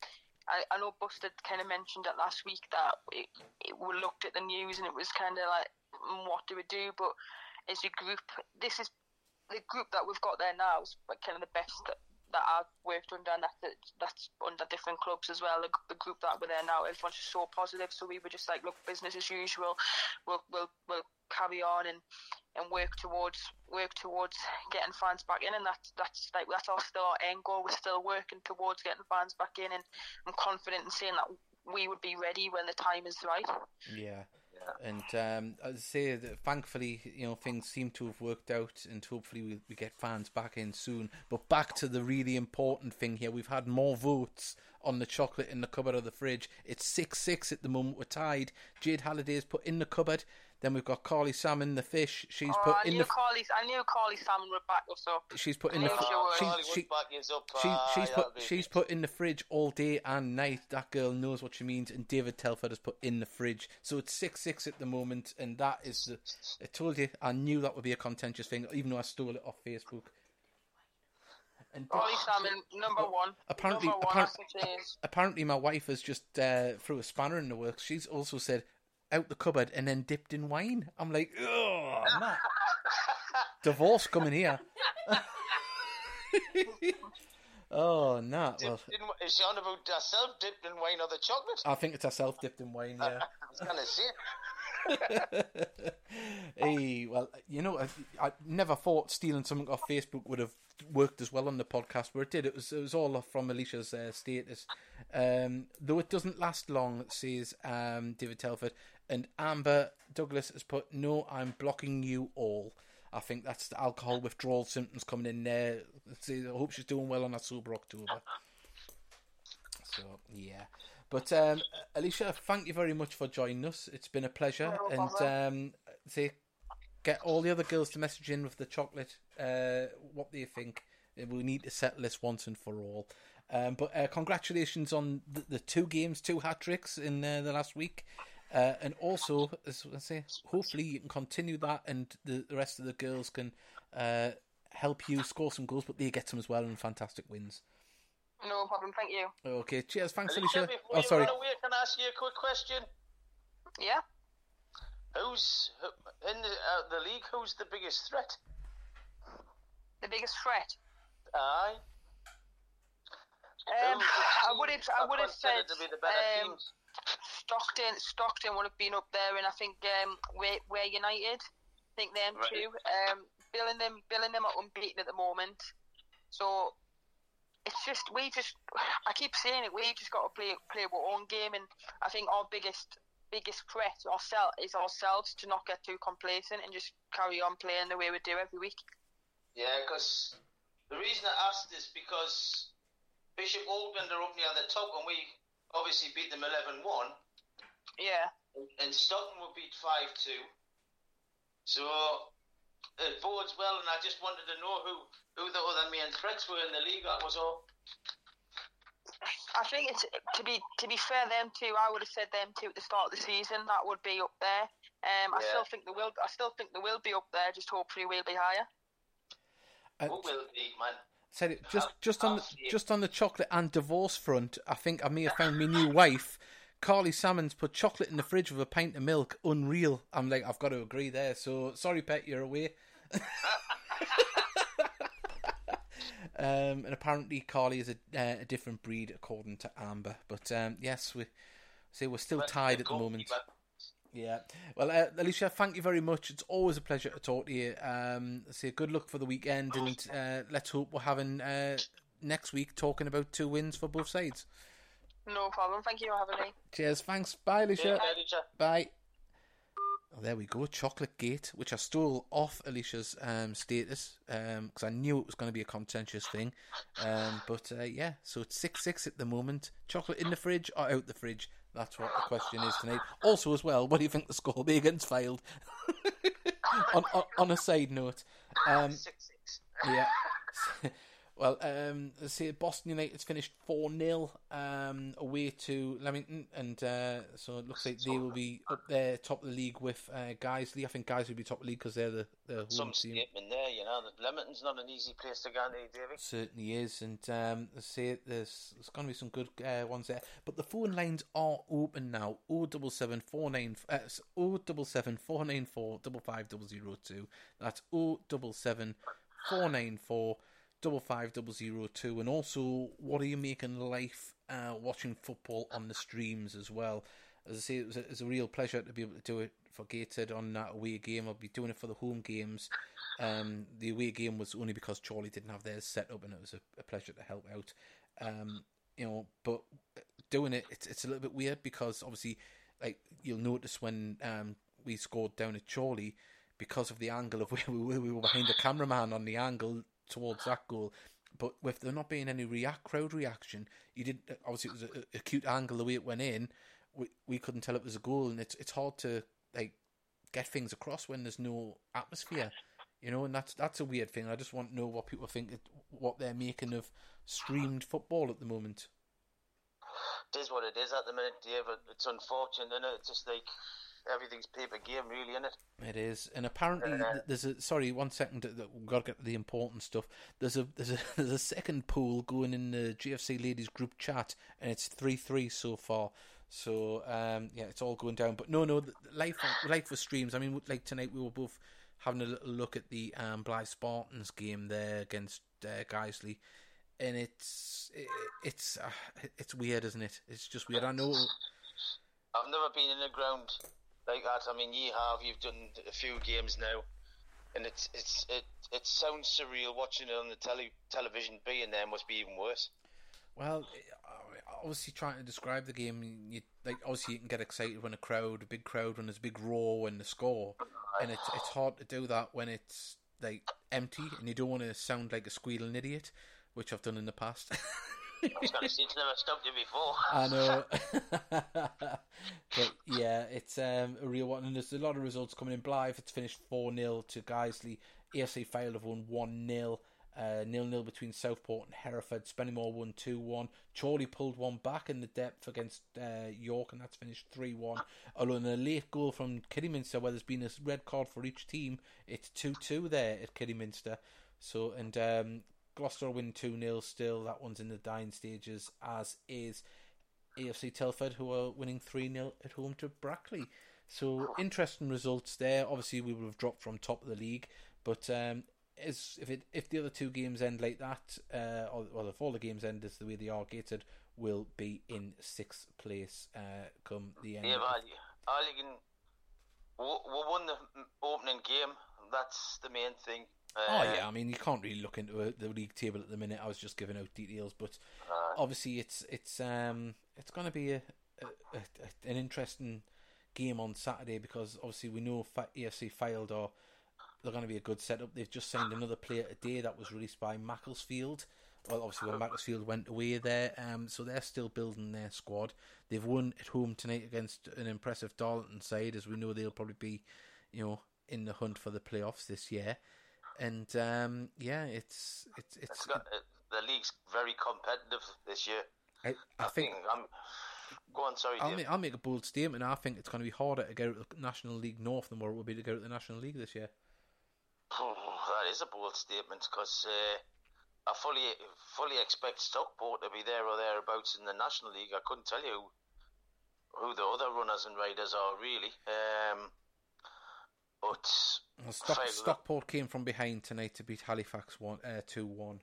E: I, I know Busted kind of mentioned it last week that it, it, we looked at the news and it was kind of like, mm, what do we do? But as a group, this is the group that we've got there now is kind of the best that, that I've worked under, and that, that that's under different clubs as well. The, the group that we're there now, everyone's just so positive. So we were just like, look, business as usual. We'll we'll we'll carry on and and work towards work towards getting fans back in, and that's that's like that's our still our end goal. We're still working towards getting fans back in, and I'm confident in saying that we would be ready when the time is right.
A: Yeah. And um, I say, that thankfully, you know, things seem to have worked out, and hopefully we, we get fans back in soon. But back to the really important thing here, we've had more votes on the chocolate in the cupboard of the fridge. It's six six at the moment. We're tied. Jade Halliday's put in the cupboard. Then we've got Carly Salmon, the fish. She's
E: Oh,
A: put
E: I
A: in
E: knew
A: the.
E: Carly, I knew Carly Salmon would back us up.
A: She's put in
E: I
A: the.
E: knew
A: fr-
E: she would.
A: She,
C: Charlie
A: she,
C: Woodback is up.
A: she,
C: Ah,
A: she's
C: yeah,
A: put she's put in the fridge all day and night. That girl knows what she means. And David Telford has put in the fridge. So it's six six at the moment, and that is the. I told you, I knew that would be a contentious thing, even though I stole it off Facebook. And
E: Carly Salmon, number one.
A: apparently,
E: number one,
A: appar-
E: that's what it is.
A: apparently, my wife has just uh, threw a spanner in the works. She's also said out the cupboard and then dipped in wine. I'm like, oh, Matt. divorce coming here. oh, nah. Well,
C: Dipped in- Is she on about herself dipped in wine or the chocolate?
A: I think it's herself dipped in wine. Yeah.
C: I was going to say.
A: hey, well, you know, I, I never thought stealing something off Facebook would have worked as well on the podcast, but it did. It was it was all from Alicia's uh, status, um, though it doesn't last long. Says um, David Telford and Amber Douglas has put no. I'm blocking you all. I think that's the alcohol withdrawal symptoms coming in there. See, I hope she's doing well on her sober October. So yeah, but um, Alicia, thank you very much for joining us. It's been a pleasure,
E: No
A: and um, say get all the other girls to message in with the chocolate. Uh, what do you think? We need to settle this once and for all. Um, but uh, congratulations on the, the two games, two hat tricks in uh, the last week. Uh, and also, as I say, hopefully you can continue that, and the, the rest of the girls can uh, help you score some goals, but they get some as well, and fantastic wins.
E: No problem, thank you.
A: Okay, cheers, thanks,
C: Alicia,
A: Alicia.
C: before
A: Oh, sorry.
C: away, can I ask you a quick question?
E: Yeah?
C: Who's who- in the, uh, the league? Who's the biggest threat?
E: The biggest threat?
C: Aye.
E: Um, I would have, I would have said
C: considered to be the better
E: um,
C: teams?
E: Stockton. Stockton would have been up there, and I think um, we're, we're United. I think them
C: Right.
E: two. Um, Billingham, Billingham are unbeaten at the moment, so it's just we just. I keep saying it. We just got to play play our own game, and I think our biggest biggest threat ourselves is ourselves to not get too complacent and just carry on playing the way we do every week.
C: Yeah, because the reason I asked is because Bishop Auckland are up near the top, and we obviously beat them 11 1,
E: Yeah.
C: and Stockton were beat 5 2. So it bodes well, and I just wanted to know who, who the other main threats were in the league. That was all.
E: I think it's to be to be fair, them two. I would have said them two at the start of the season. That would be up there. Um, I
C: Yeah.
E: still think they will. I still think they will be up there. Just hopefully we'll be higher.
A: Uh,
C: Who will be, man?
A: said it just
C: I'll-
A: just on
C: I'll
A: the, just on the chocolate and divorce front. I think I may have found my new wife. Carly Salmon's put chocolate in the fridge with a pint of milk. Unreal. I'm like, I've got to agree there. So sorry, pet, you're away. um, and apparently Carly is a, uh, a different breed according to Amber. But um, yes, we say we're still tied at the moment. Yeah. Well, uh, Alicia, thank you very much. It's always a pleasure to talk to you. Um, say good luck for the weekend, and uh, let's hope we're having uh, next week talking about two wins for both sides.
E: No problem. Thank you for having me.
A: Cheers. Thanks. Bye, Alicia.
C: Care, Alicia.
A: Bye. Oh, there we go. Chocolate Gate, which I stole off Alicia's um, status because I knew it was going to be a contentious thing. Um, but uh, yeah, so it's six six at the moment. Chocolate in the fridge or out the fridge? That's what the question is tonight. Also, as well, what do you think the score will be against Fylde? on, on, on a side note, um,
C: Six six.
A: yeah. Well, um, let's see. Boston United finished 4 0 um, away to Leamington, and uh, so it looks like they will be up there top of the league with uh, Guiseley. I think Guys will be top of the league because they're the, the home
C: Some
A: team.
C: statement there, you know. Leamington's not an easy place to go to, David.
A: Certainly is, and um, let's see, there's, there's going to be some good uh, ones there. But the phone lines are open now 077 494 uh, That's 077 double seven four nine four double five double zero two. And also, what are you making life uh, watching football on the streams as well? As I say, it was a, it a real pleasure to be able to do it for Gated on that away game. I'll be doing it for the home games. Um, the away game was only because Charlie didn't have theirs set up, and it was a, a pleasure to help out. Um, you know, but doing it, it's it's a little bit weird because obviously, like you'll notice when um, we scored down at Charlie, because of the angle of where we were, we were behind the cameraman on the angle towards that goal. But with there not being any react crowd reaction, you didn't uh, obviously it was a, a cute angle the way it went in. We we couldn't tell it was a goal, and it's it's hard to like get things across when there's no atmosphere, you know. And that's that's a weird thing. I just want to know what people think, what they're making of streamed football at the moment.
C: It is what it is at the minute, Dave. It- It's unfortunate, and it's just like everything's paper game, really, isn't it?
A: It is, and apparently
C: Uh,
A: there's a sorry one second. We've got to get to the important stuff. There's a there's a there's a second pool going in the GFC ladies group chat, and it's three three so far. So um, yeah, it's all going down. But no, no, life life for streams. I mean, like tonight we were both having a little look at the um, Blyth Spartans game there against uh, Guiseley, and it's it, it's uh, it's weird, isn't it? It's just weird. I know.
C: I've never been in a ground like that. I mean, you have. You've done a few games now, and it's it's it it sounds surreal watching it on the tele television. Being there must be even worse.
A: Well, eh, obviously trying to describe the game, you like obviously you can get excited when a crowd, a big crowd, when there's a big roar when the score, and it's it's hard to do that when it's like empty and you don't want to sound like a squealing idiot, which I've done in the past.
C: I was going to say it's never stopped you before.
A: I know, but yeah, it's um, a real one, and there's a lot of results coming in. Blyth, it's finished four 0 to Guiseley. AFC Fylde have won one 0 uh, nil nil between Southport and Hereford. Spennymoor won two one. Chorley pulled one back in the depth against uh, York, and that's finished three one. Although in a late goal from Kidderminster, where there's been a red card for each team, it's two two there at Kidderminster. So and um, Gloucester win two 0 still. That one's in the dying stages, as is AFC Telford, who are winning 3 0 at home to Brackley. So, interesting results there. Obviously, we would have dropped from top of the league, but um, is if it if the other two games end like that, uh, or well, if all the games end as the way they are gated, will be in sixth place uh, come the end.
C: Yeah, but all you can. We we won the opening game. That's the main thing.
A: Oh
C: Uh,
A: yeah, I mean you can't really look into uh, the league table at the minute. I was just giving out details, but
C: Uh,
A: obviously it's it's um it's going to be a, a, a, a- an interesting game on Saturday because obviously we know AFC Fylde or they're going to be a good setup. They've just signed another player today that was released by Macclesfield. Well, obviously when Macclesfield went away there, um, so they're still building their squad. They've won at home tonight against an impressive Darlington side, as we know they'll probably be, you know, in the hunt for the playoffs this year. And um, yeah, it's it's it's.
C: it's got, uh, the league's very competitive this year.
A: I, I think
C: I'm. Go on, sorry,
A: I'll make, I'll make a bold statement. I think it's going to be harder to get out the National League North than what it would be to get out the National League this year.
C: that is a bold statement because uh, I fully fully expect Stockport to be there or thereabouts in the National League. I couldn't tell you who the other runners and riders are really. Um, but
A: Stock, Stockport came from behind tonight to beat Halifax one uh, two one.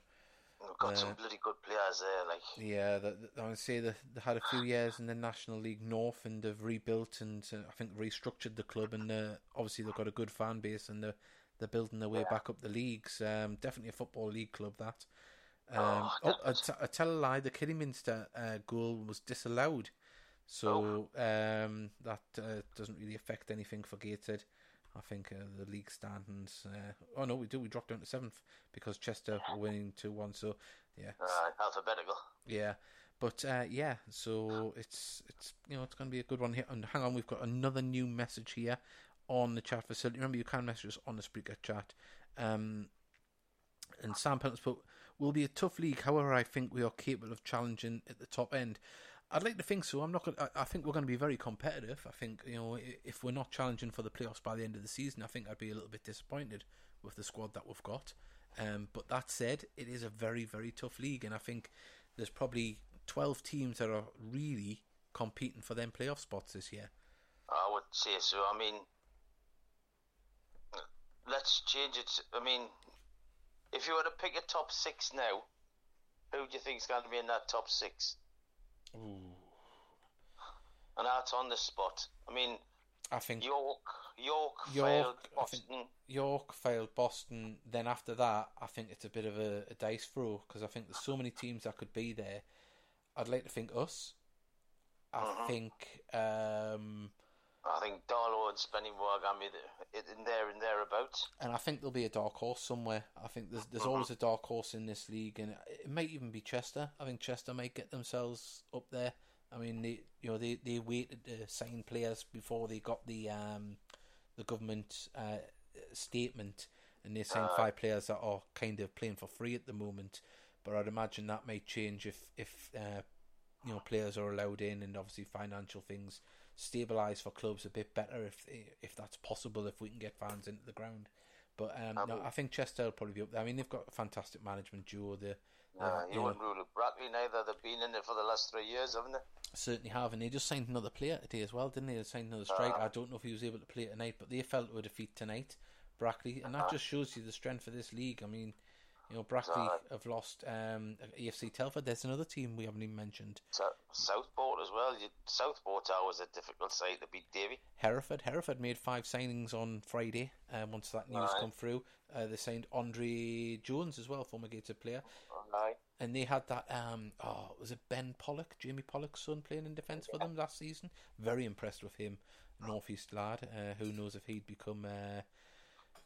C: we've got
A: Uh,
C: some bloody good players there. Like
A: Yeah, the, the, I would say they, they had a few years in the National League North and they've rebuilt and uh, I think restructured the club and uh, obviously they've got a good fan base and they're, they're building their way back up the leagues. Um, definitely a football league club that. Um,
C: Oh,
A: oh, I, t- I tell a lie. The Kidderminster uh, goal was disallowed, so um, that uh, doesn't really affect anything for Gated. I think uh, the league standings. Uh, oh no, we do. We dropped down to seventh because Chester were winning two one. So yeah,
C: uh, alphabetical.
A: yeah, but uh, yeah, so it's it's you know it's going to be a good one here. And hang on, we've got another new message here on the chat facility. Remember, you can message us on the speaker chat. Um, and Sam put, will be a tough league. However, I think we are capable of challenging at the top end. I'd like to think so. I'm not. Gonna, I, I think we're going to be very competitive. I think you know if we're not challenging for the playoffs by the end of the season, I think I'd be a little bit disappointed with the squad that we've got. Um, but that said, it is a very very tough league, and I think there's probably 12 teams that are really competing for them playoff spots this year.
C: I would say so. I mean, let's change it. I mean, if you were to pick a top six now, who do you think is going to be in that top six? And that's on the spot. I mean,
A: I think
C: York, York,
A: York, Fylde,
C: Boston.
A: York Fylde Boston. Then after that, I think it's a bit of a, a dice throw because I think there's so many teams that could be there. I'd like to think us. I
C: Mhm.
A: think um,
C: I think Darlo and Spenny were going to be the- in there and thereabouts.
A: and I think there'll be a dark horse somewhere. I think there's there's
C: Mhm.
A: always a dark horse in this league, and it might even be Chester. I think Chester might get themselves up there. I mean, they you know they, they waited to sign players before they got the um the government uh, statement, and they signed
C: Aye.
A: five players that are kind of playing for free at the moment. But I'd imagine that might change if if uh, you know players are allowed in, and obviously financial things stabilise for clubs a bit better if if that's possible. If we can get fans into the ground. But um,
C: I
A: no, I think Chester will probably be up there. I mean, they've got a fantastic management duo. They
C: Uh,
A: uh,
C: you
A: you know,
C: wouldn't rule it Brackley neither. They've been in it for the last three years, haven't they?
A: Certainly have, and they just signed another player today as well, didn't they? They signed another striker.
C: Ah.
A: I don't know if he was able to play tonight, but they felt to defeat tonight, Brackley, and that just shows you the strength of this league. I mean, you know, Brackley
C: Ah.
A: have lost um, AFC Telford. There's another team we haven't even mentioned.
C: So, Southport as well. You, Southport's always a difficult side to beat, Davy.
A: Hereford. Hereford made five signings on Friday. Um, once that news
C: Right.
A: come through, uh, they signed Andre Jones as well, former Gator player.
C: Aye.
A: and they had that um oh was it Ben Pollock, Jamie Pollock's son playing in defence for them last season. Very impressed with him, northeast lad. Uh, who knows if he'd become uh,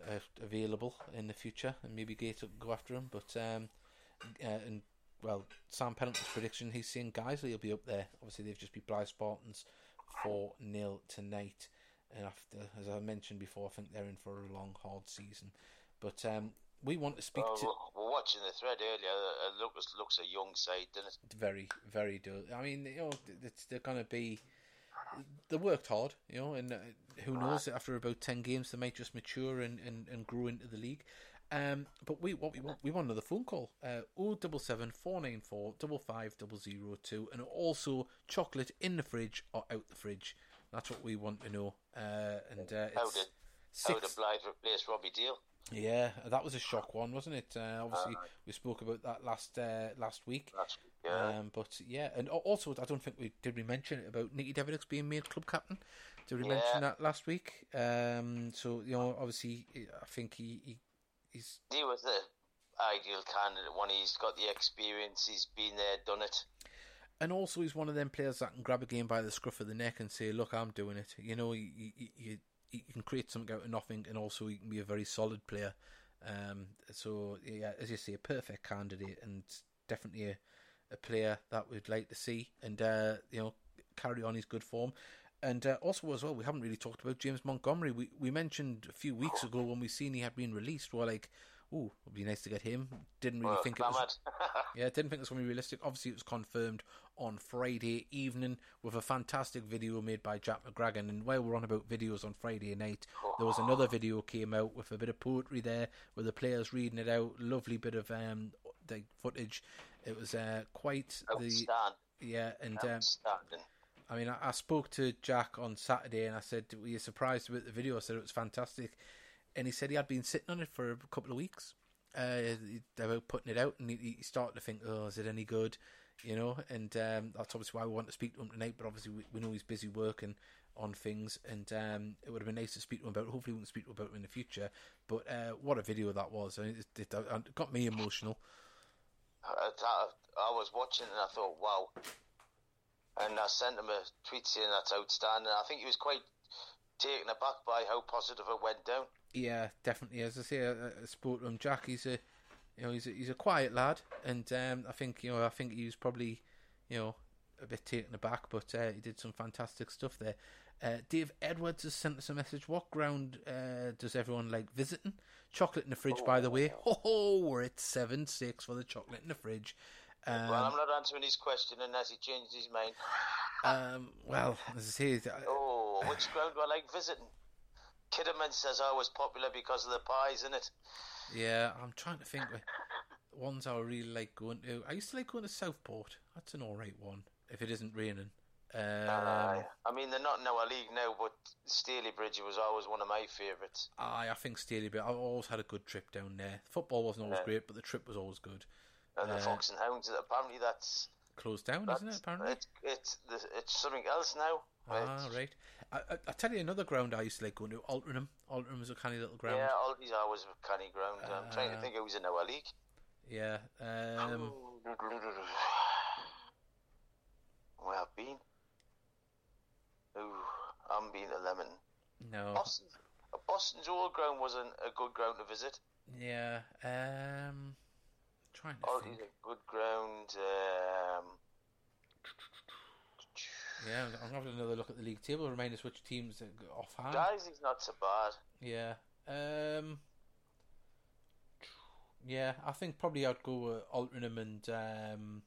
A: uh, available in the future, and maybe Gator could go after him. But um, uh, and well, Sam Pennant's prediction, he's saying Guiseley will be up there. Obviously, they've just beat Blyth Spartans four 0 tonight. And after, as I mentioned before, I think they're in for a long, hard season. But um, we want to speak
C: Well,
A: to.
C: we're, we're watching the thread earlier. Uh, it looks a young side, doesn't it?
A: very, very dull. I mean, you know, it's, they're going to be. They worked hard, you know, and uh, who knows? After about ten games, they might just mature and, and, and grow into the league. Um, but we what we want we want another phone call. Uh, oh double seven four nine four double five double zero two, and also chocolate in the fridge or out the fridge. That's what we want to know. Uh, and uh,
C: How
A: it's
C: did how did Blyth replace Robbie Deal?
A: Yeah, that was a shock one, wasn't it? Uh, obviously,
C: Aye.
A: we spoke about that last uh, last week.
C: Yeah.
A: Um, but yeah, and also I don't think we did we mention it about Nicky Davidix being made club captain. Did we
C: Yeah.
A: mention that last week? Um, so you know, obviously, I think he, he he's
C: he was the ideal candidate when he's got the experience. He's been there, done it.
A: and also he's one of them players that can grab a game by the scruff of the neck and say, "Look, I'm doing it." You know, you you, you, you can create something out of nothing, and also he can be a very solid player. Um, so yeah, as you say, a perfect candidate, and definitely a, a player that we'd like to see, and uh, you know, carry on his good form. And uh, also as well, we haven't really talked about James Montgomery. We we mentioned a few weeks ago when we seen he had been released. We're like, "Ooh, it'd be nice to get him." Didn't really
C: Well,
A: think it was. Yeah, didn't think it was going to be realistic. Obviously, it was confirmed on Friday evening with a fantastic video made by Jack McGragan. And while we're on about videos on Friday night, there was another video came out with a bit of poetry there, with the players reading it out. Lovely bit of um the footage. It was uh, quite the yeah, and um, I mean, I, I spoke to Jack on Saturday and I said, Were you surprised about the video? I said it was fantastic. And he said he had been sitting on it for a couple of weeks uh, about putting it out. And he, he started to think, Oh, is it any good? You know, and um, that's obviously why we want to speak to him tonight. But obviously, we, we know he's busy working on things. And um, it would have been nice to speak to him about it. Hopefully, we can speak to him about it in the future. But uh, what a video that was. I mean, it, it, it got me emotional.
C: I, I, I was watching and I thought, wow. And I sent him a tweet saying that's outstanding. I think he was quite taken aback by how positive it went down.
A: Yeah, definitely. As I say, I, I spoke to him. Jack, he's a, you know, he's a, he's a quiet lad, and um, I think you know, I think he was probably, you know, a bit taken aback, but uh, he did some fantastic stuff there. Uh, Dave Edwards has sent us a message. What ground uh, does everyone like visiting? Chocolate in the fridge, by the way. Ho ho, we're at seven six for the chocolate in the fridge. Um,
C: well, I'm not answering his question unless he changes his mind.
A: um, well, as I say, uh,
C: Oh, which ground do I like visiting? Kidderman says I was popular because of the pies, in it.
A: yeah, I'm trying to think. Ones I really like going to. I used to like going to Southport. That's an all right one if it isn't raining. Um,
C: I mean, they're not in our league now, but Stalybridge was always one of my favourites.
A: I, I think Staley, but I've always had a good trip down there. Football wasn't always
C: Yeah.
A: great, but the trip was always good.
C: And the
A: Uh,
C: Fox and Hounds, apparently that's
A: Closed down,
C: that's
A: isn't it? Apparently.
C: it's it's it's something else now.
A: Ah, right. I, I, I tell you another ground I used to like going to. Altrincham. Altrincham was a canny little ground.
C: Yeah, Alty's always a canny ground. I'm trying to
A: Uh,
C: think who's in our league.
A: Yeah. Um,
C: Where I've been? Ooh, I haven't been to Lemon.
A: no.
C: Boston, Boston's old ground wasn't a good ground to visit.
A: Yeah. Um, trying to
C: Alty's
A: think.
C: a good ground. Um,
A: Yeah, I'm having another look at the league table. Remind us which teams are offhand.
C: Daisy's not so bad.
A: Yeah. Um. Yeah, I think probably I'd go with Altrincham and um.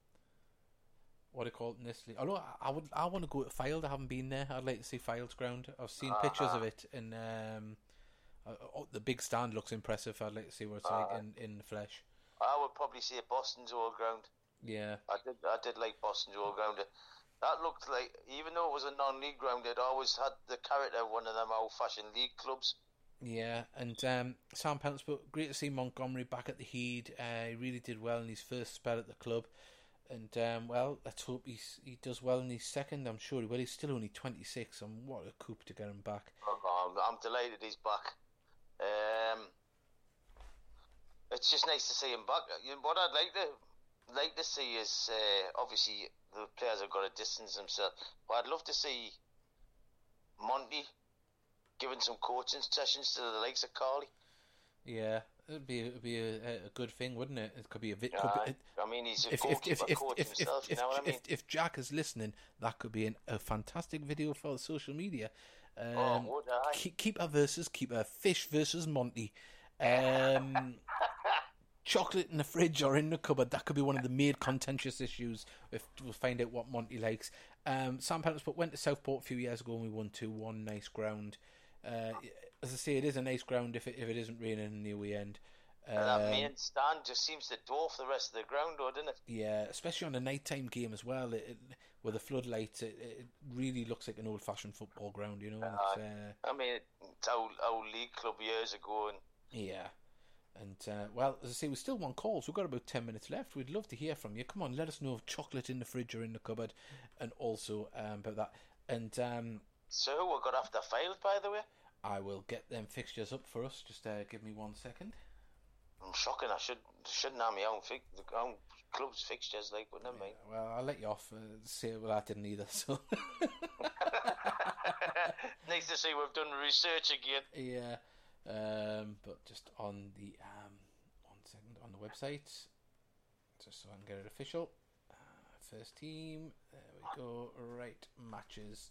A: What do you call it in this league? Although I, I would, I want to go to Fylde. I haven't been there. I'd like to see Fylde's ground. I've seen pictures of it, and um, uh, oh, the big stand looks impressive. I'd like to see what it's like in in the flesh.
C: I would probably say Boston's old ground.
A: Yeah,
C: I did, I did like Boston's old ground. That looked like, even though it was a non-league ground, it always had the character of one of them old-fashioned league clubs.
A: yeah, and um, Sam Pence, but great to see Montgomery back at the Heed. Uh, he really did well in his first spell at the club, and um, well, let's hope he's, he does well in his second. I'm sure he will. He's still only 26, and what a coup to get him back.
C: Oh, I'm, I'm delighted he's back. Um, it's just nice to see him back. What I'd like to like to see is uh, obviously the players have got to distance themselves, but I'd love to see Monty giving some coaching sessions to the likes of Carly.
A: Yeah, it'd be it'd be a, a good thing, wouldn't it? It could be a bit. Could be,
C: I mean, he's a
A: if if if if
C: coach
A: if,
C: himself.
A: if,
C: you know what I mean?
A: if, Jack is listening, that could be an, a fantastic video for the social media. Um,
C: Oh, would I?
A: keep, our versus keep our fish versus Monty. Um, chocolate in the fridge or in the cupboard. That could be one of the main contentious issues. If we'll find out what Monty likes. Um, Sam went to Southport a few years ago and we won two one. Nice ground. Uh, as I say, it is a nice ground if it if it isn't raining in the weekend.
C: And that
A: Um,
C: main stand just seems to dwarf the rest of the ground, though, doesn't it?
A: yeah, especially on a nighttime game as well. It, it, with the floodlights, it, it really looks like an old-fashioned football ground. You know, it's, uh,
C: I mean, it's our, our league club years ago, and
A: yeah. And uh, well, as I say, we still want calls. We've got about ten minutes left. We'd love to hear from you. Come on, let us know if chocolate in the fridge or in the cupboard, and also um, about that. And um,
C: so we're got after Fylde, by the way.
A: I will get them fixtures up for us. Just uh, give me one second.
C: I'm shocking. I should shouldn't have my own, fi- own club's fixtures, like, but never mind.
A: Well, I'll let you off. Uh, say well, I didn't either. So
C: nice to see we've done research again.
A: yeah, um, but just on the um, one second on the website, just so I can get it official. Uh, first team. There we go. Right matches,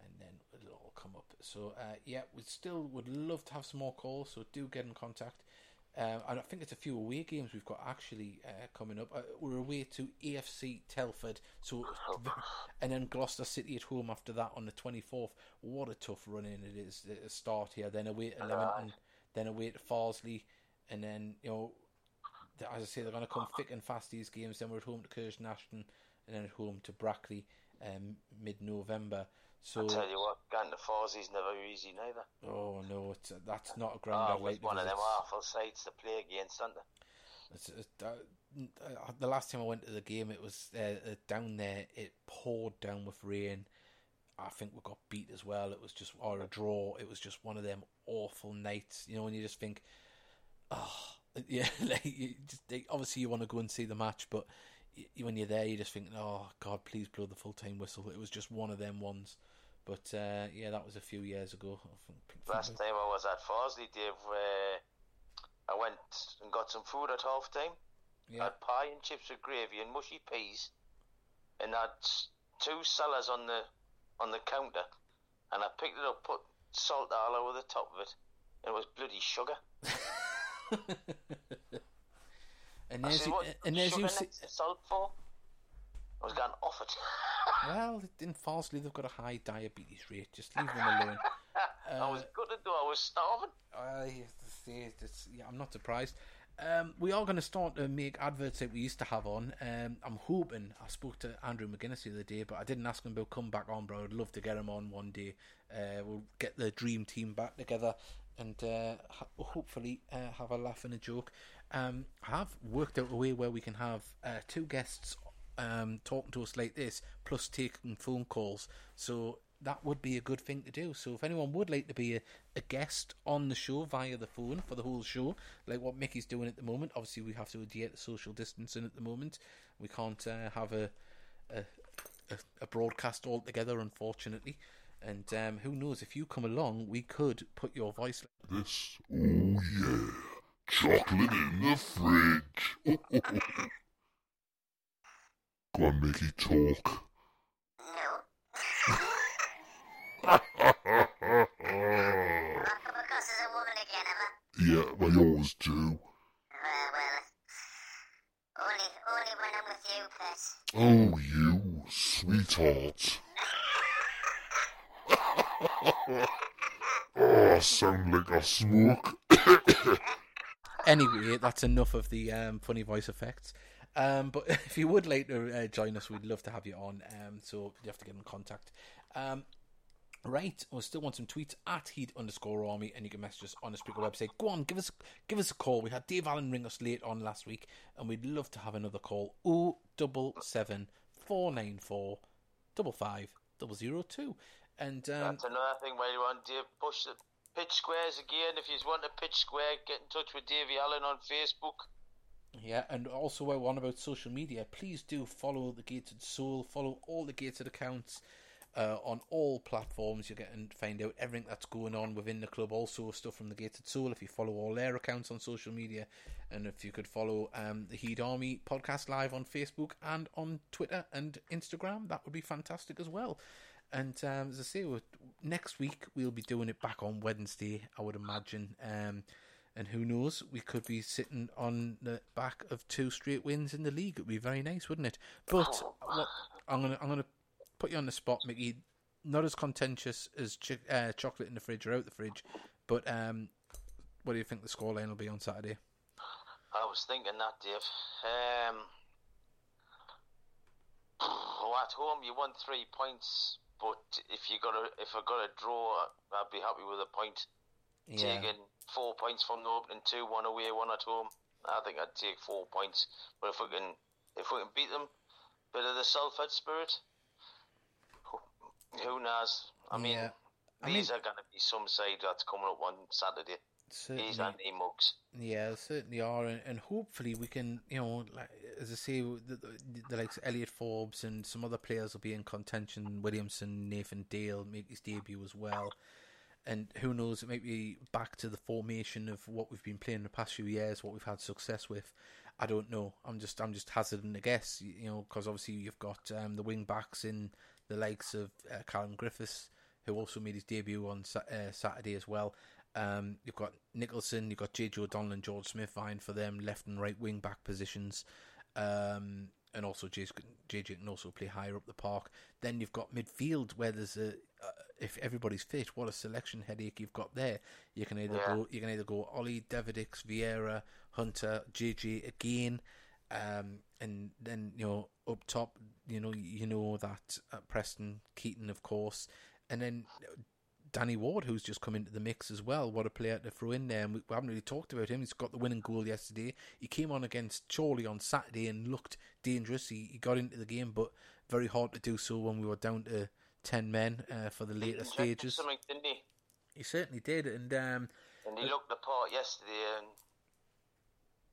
A: and then it'll all come up. So uh, yeah, we still would love to have some more calls. So do get in contact. Um, and I think it's a few away games we've got actually uh, coming up. Uh, we're away to AFC Telford, so and then Gloucester City at home after that on the twenty fourth. What a tough run in it is to start here. Then away to Leamington, then away to Farsley, and then you know, as I say, they're going to come thick and fast these games. Then we're at home to Curzon Ashton, and then at home to Brackley, um, mid So
C: Tell you what, going to Fozzie's never easy neither.
A: oh no, it's that's not a ground
C: Oh,
A: I'd like
C: one of them awful sites to play against, aren't they?
A: It's, it's, uh, uh, the last time I went to the game, it was uh, uh, down there. It poured down with rain. I think we got beat as well. It was just or a draw. It was just one of them awful nights. You know, when you just think, oh, yeah. Like, you just, like, obviously, you want to go and see the match, but y when you're there, you just think, oh God, please blow the full time whistle. It was just one of them ones. But uh, yeah, that was a few years ago. I
C: Last time I was at Farsley, Dave, uh, I went and got some food at half time.
A: yeah,
C: Had pie and chips with gravy and mushy peas and I had two sellers on the on the counter, and I picked it up, put salt all over the top of it, and it was bloody sugar.
A: and
C: I
A: there's
C: said,
A: you,
C: what
A: and there's you.
C: salt for? I was going off it.
A: Well, in Farsley they've got a high diabetes rate. Just leave them alone.
C: I was gutted though. I was starving.
A: I yeah, I'm not surprised. Um, we are going to start to make adverts that we used to have on. Um, I'm hoping. I spoke to Andrew McGuinness the other day, but I didn't ask him about come back on. But I'd love to get him on one day. Uh, we'll get the dream team back together and uh, hopefully uh, have a laugh and a joke. Um, I have worked out a way where we can have uh, two guests um, talking to us like this, plus taking phone calls. So that would be a good thing to do. So if anyone would like to be a, a guest on the show via the phone for the whole show, like what Mickey's doing at the moment, obviously we have to adhere to social distancing at the moment. We can't uh, have a, a a broadcast altogether, unfortunately. And um, who knows if you come along, we could put your voice.
D: This, oh yeah, chocolate in the fridge. Go on, Mickey, talk.
B: No. Come across as a woman again, am I?
D: Yeah, I always do.
B: Well, well. Only, only when I'm with you, pet.
D: Oh, you sweetheart. oh, I sound like I smoke.
A: Anyway, that's enough of the um, funny voice effects. Um, but if you would like to uh, join us, we'd love to have you on. Um, so you have to get in contact. Um, right, we still want some tweets at heed underscore army, and you can message us on the speaker website. Go on, give us give us a call. We had Dave Allen ring us late on last week, and we'd love to have another call. O double seven four nine four double five double zero two. And um,
C: That's another thing where you want to push the pitch squares again. If you want a pitch square, get in touch with Davey Allen on Facebook.
A: Yeah, and also I want about social media. Please do follow the Gated Soul. Follow all the Gated accounts uh, on all platforms. You get and find out everything that's going on within the club. Also stuff from the Gated Soul. If you follow all their accounts on social media, and if you could follow um, the Heed Army podcast live on Facebook and on Twitter and Instagram, that would be fantastic as well. And um, as I say, next week we'll be doing it back on Wednesday, I would imagine. Um, and who knows, we could be sitting on the back of two straight wins in the league. It'd be very nice, wouldn't it? But what, I'm gonna I'm gonna put you on the spot, Mickey. Not as contentious as ch- uh, chocolate in the fridge or out the fridge, but um, what do you think the scoreline will be on Saturday?
C: I was thinking that, Dave. Um, well, at home you won three points, but if you got a if I got a draw, I'd be happy with a point. Taking four points from the opening two, one away, one at home. I think I'd take four points. But if we can if we can beat them, bit of the Salford spirit. who- knows? I mean,
A: Yeah. I
C: these
A: mean-
C: are going to be some side that's coming up on Saturday. These are knee mugs.
A: Yeah, they certainly are, and, and hopefully we can, you know, like, as I say, the, the, the likes of Elliot Forbes and some other players will be in contention. Williamson, Nathan Dale make his debut as well, and who knows, it might be back to the formation of what we've been playing the past few years, what we've had success with. I don't know. I'm just, I'm just hazarding a guess, you know, because obviously you've got um, the wing backs in the likes of uh, Callum Griffiths, who also made his debut on uh, Saturday as well. Um, you've got Nicholson, you've got JJ O'Donnell and George Smith vying for them left and right wing back positions. Um, and also JJ, can also play higher up the park. Then you've got midfield where there's a if everybody's fit, what a selection headache you've got there. You can either
C: Yeah.
A: go you can either go Olley, Davidix, Vieira, Hunter, JJ again, um, and then you know up top, you know you know that uh, Preston Keaton, of course, and then Danny Ward, who's just come into the mix as well. What a player to throw in there. And we we haven't really talked about him. He's got the winning goal yesterday. He came on against Chorley on Saturday and looked dangerous. He, he got into the game, but very hard to do so when we were down to 10 men uh, for the later
C: Injected
A: stages.
C: Something, didn't he?
A: He certainly did. And um,
C: And he looked the part yesterday, and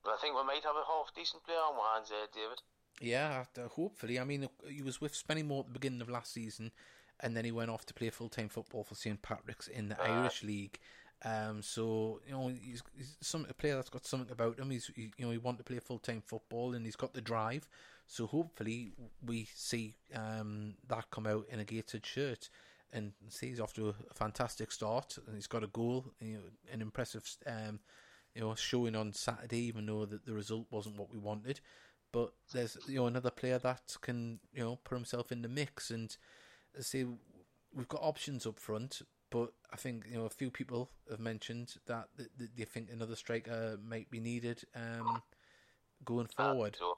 C: but I think we might have a half decent player on our hands there, David.
A: Yeah, uh, hopefully. I mean, he was with Spennymoor at the beginning of last season, and then he went off to play full time football for St Patrick's in the Irish League. Um, so you know, he's, he's some a player that's got something about him. He's he, you know he wanted to play full time football, and he's got the drive. So hopefully we see um, that come out in a gated shirt. And see, he's off to a fantastic start. And he's got a goal, you know, an impressive, um, you know, showing on Saturday, even though that the result wasn't what we wanted. But there's you know another player that can you know put himself in the mix and see we've got options up front. But I think you know a few people have mentioned that th- th- they think another striker might be needed um, going forward.
C: So,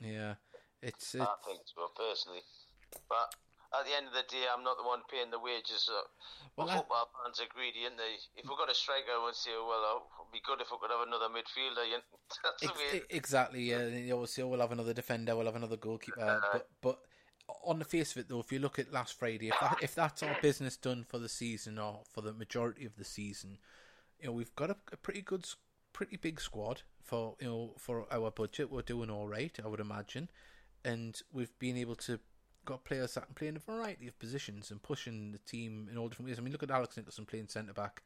A: Yeah, it's,
C: I think so, personally. But at the end of the day, I'm not the one paying the wages.
A: Well, I-
C: football fans are greedy, and they if we've got a striker, I would say, well, oh, it'd be good if we could have another midfielder. You know?
A: Exactly. Yeah, you always say, "Oh, we'll have another defender, we'll have another goalkeeper." Uh-huh. but but on the face of it, though, if you look at last Friday, if that, if that's our business done for the season or for the majority of the season, you know, we've got a, a pretty good, pretty big squad for you know for our budget. We're doing all right, I would imagine, and we've been able to got players that can play in a variety of positions and pushing the team in all different ways. I mean, look at Alex Nicholson playing centre back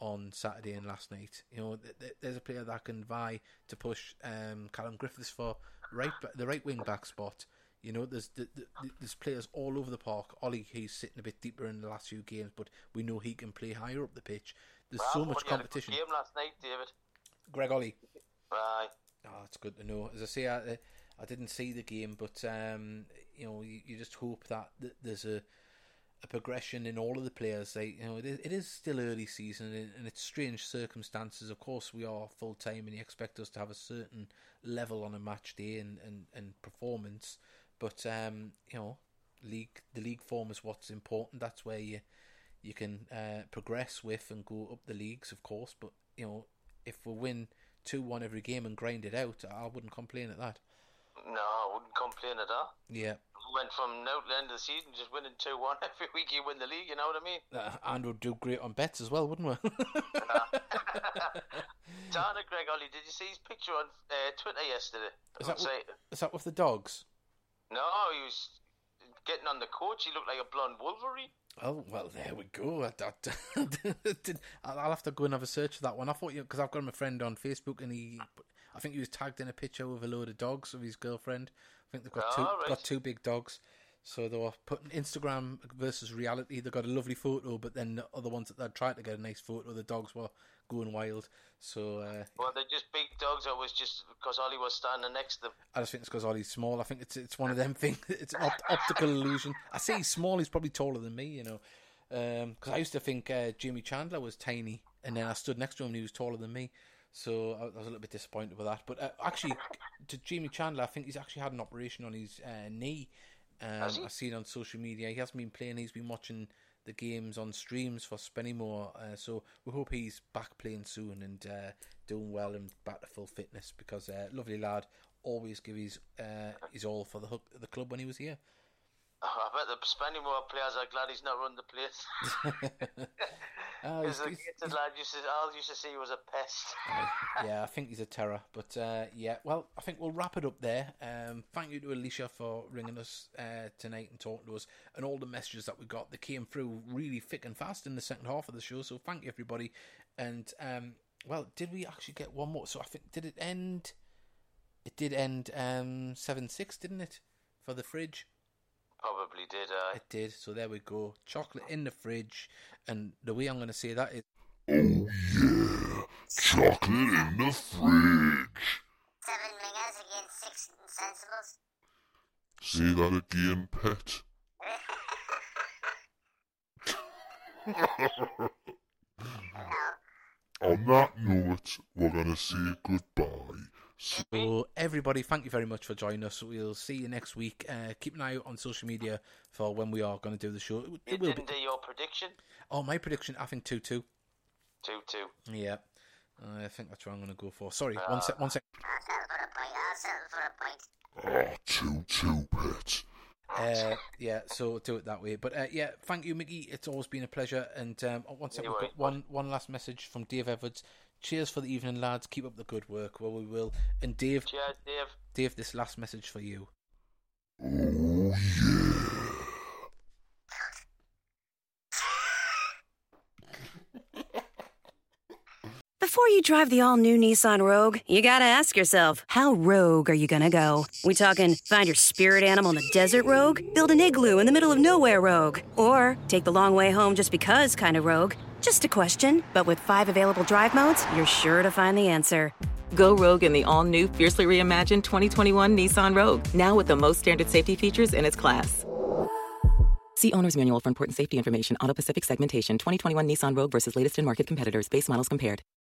A: on Saturday and last night. You know, th- th- there's a player that can vie to push um, Callum Griffiths for right ba- the right wing back spot. You know, there's th- th- th- there's players all over the park. Olley, he's sitting a bit deeper in the last few games, but we know he can play higher up the pitch. There's so much
C: you had a good
A: competition.
C: Game last night, David.
A: Greg Olley,
C: Aye.
A: Oh, it's good to know. As I say, I, I didn't see the game, but um, you know, you, you just hope that th- there's a a progression in all of the players. They, you know, it is, it is still early season, and, and it's strange circumstances. Of course, we are full time, and you expect us to have a certain level on a match day and, and, and performance. But um, you know, league the league form is what's important. That's where you you can uh, progress with and go up the leagues, of course. But you know, if we win two one every game and grind it out, I wouldn't complain at that.
C: No, I wouldn't complain at all.
A: Yeah,
C: went from now to the end of the season just winning 2 1 every week you win the league, you know what I mean?
A: uh, and we'd do great on bets as well, wouldn't we?
C: Dana Greg Olley, did you see his picture on uh, Twitter yesterday?
A: Is that
C: Say-
A: Is that with the dogs?
C: no, he was getting on the coach. He looked like a blonde Wolverine.
A: Oh well, there we go. I, I, did- I'll I'll have to go and have a search for that one. I thought you because I've got my friend on Facebook and he, I think he was tagged in a picture with a load of dogs of his girlfriend. I think they've got two
C: Oh, right.
A: got two big dogs. So they were putting Instagram versus reality. They got a lovely photo, but then the other ones that they'd tried to get a nice photo, the dogs were going wild. So uh,
C: Well, they're just big dogs. Or was just because Olley was standing next to them.
A: I just think it's because Olley's small. I think it's it's one of them things. It's an op- optical illusion. I say he's small. He's probably taller than me. You know, because I used to think uh, Jimmy Chandler was tiny, and then I stood next to him and he was taller than me. So I, was a little bit disappointed with that. But uh, actually, to Jimmy Chandler, I think he's actually had an operation on his uh, knee. Um? I've seen on social media. He hasn't been playing. He's been watching the games on streams for Spennymoor. Uh, so we hope he's back playing soon and uh, doing well and back to full fitness because uh, lovely lad always give his uh, his all for the the club when he was here.
C: I bet the Spennymoor players are glad he's not run the place.
A: Uh,
C: Because
A: he's-
C: the gated lad used to, all used to see was a pest.
A: yeah, I think he's a terror. But uh, yeah, well, I think we'll wrap it up there. Um, thank you to Alicia for ringing us uh, tonight and talking to us, and all the messages that we got that came through really thick and fast in the second half of the show. So thank you everybody. And um, well, did we actually get one more? So I think did it end? It did end um, seven six, didn't it? For the fridge.
C: Probably did. Uh,
A: It did. So there we go. Chocolate in the fridge. And the way I'm going to say that is
D: Oh yeah, chocolate in the fridge.
B: Seven mingers against six insensibles.
D: Say that again, pet. On that note, we're gonna say goodbye. So
A: So, everybody, thank you very much for joining us. We'll see you next week. Uh, keep an eye out on social media for when we are going to do the show. It,
C: you
A: it will be.
C: didn't do your prediction?
A: Oh, my prediction, I think 2 2.
C: 2 2.
A: Yeah. I think that's what I'm going to go for. Sorry, one sec, one sec.
B: I'll settle for a point. I'll settle for a point.
D: ah, two two, pet.
A: Uh, yeah, so do it that way. But uh, yeah, thank you, Mickey. It's always been a pleasure. And um, oh, one sec, we've got one, one last message from Dave Edwards. Cheers for the evening, lads. Keep up the good work. Well, we will. And Dave,
C: Cheers, Dave.
A: Dave, this last message for you.
D: Oh yeah.
G: Before you drive the all new Nissan Rogue, you gotta ask yourself, how rogue are you gonna go? We talking find your spirit animal in the desert rogue? Build an igloo in the middle of nowhere rogue? Or take the long way home just because kind of rogue? Just a question, but with five available drive modes, you're sure to find the answer.
H: Go rogue in the all new, fiercely reimagined 2021 Nissan Rogue, now with the most standard safety features in its class. See Owner's Manual for important safety information. Auto Pacific segmentation 2021 Nissan Rogue versus latest in market competitors. Base models compared.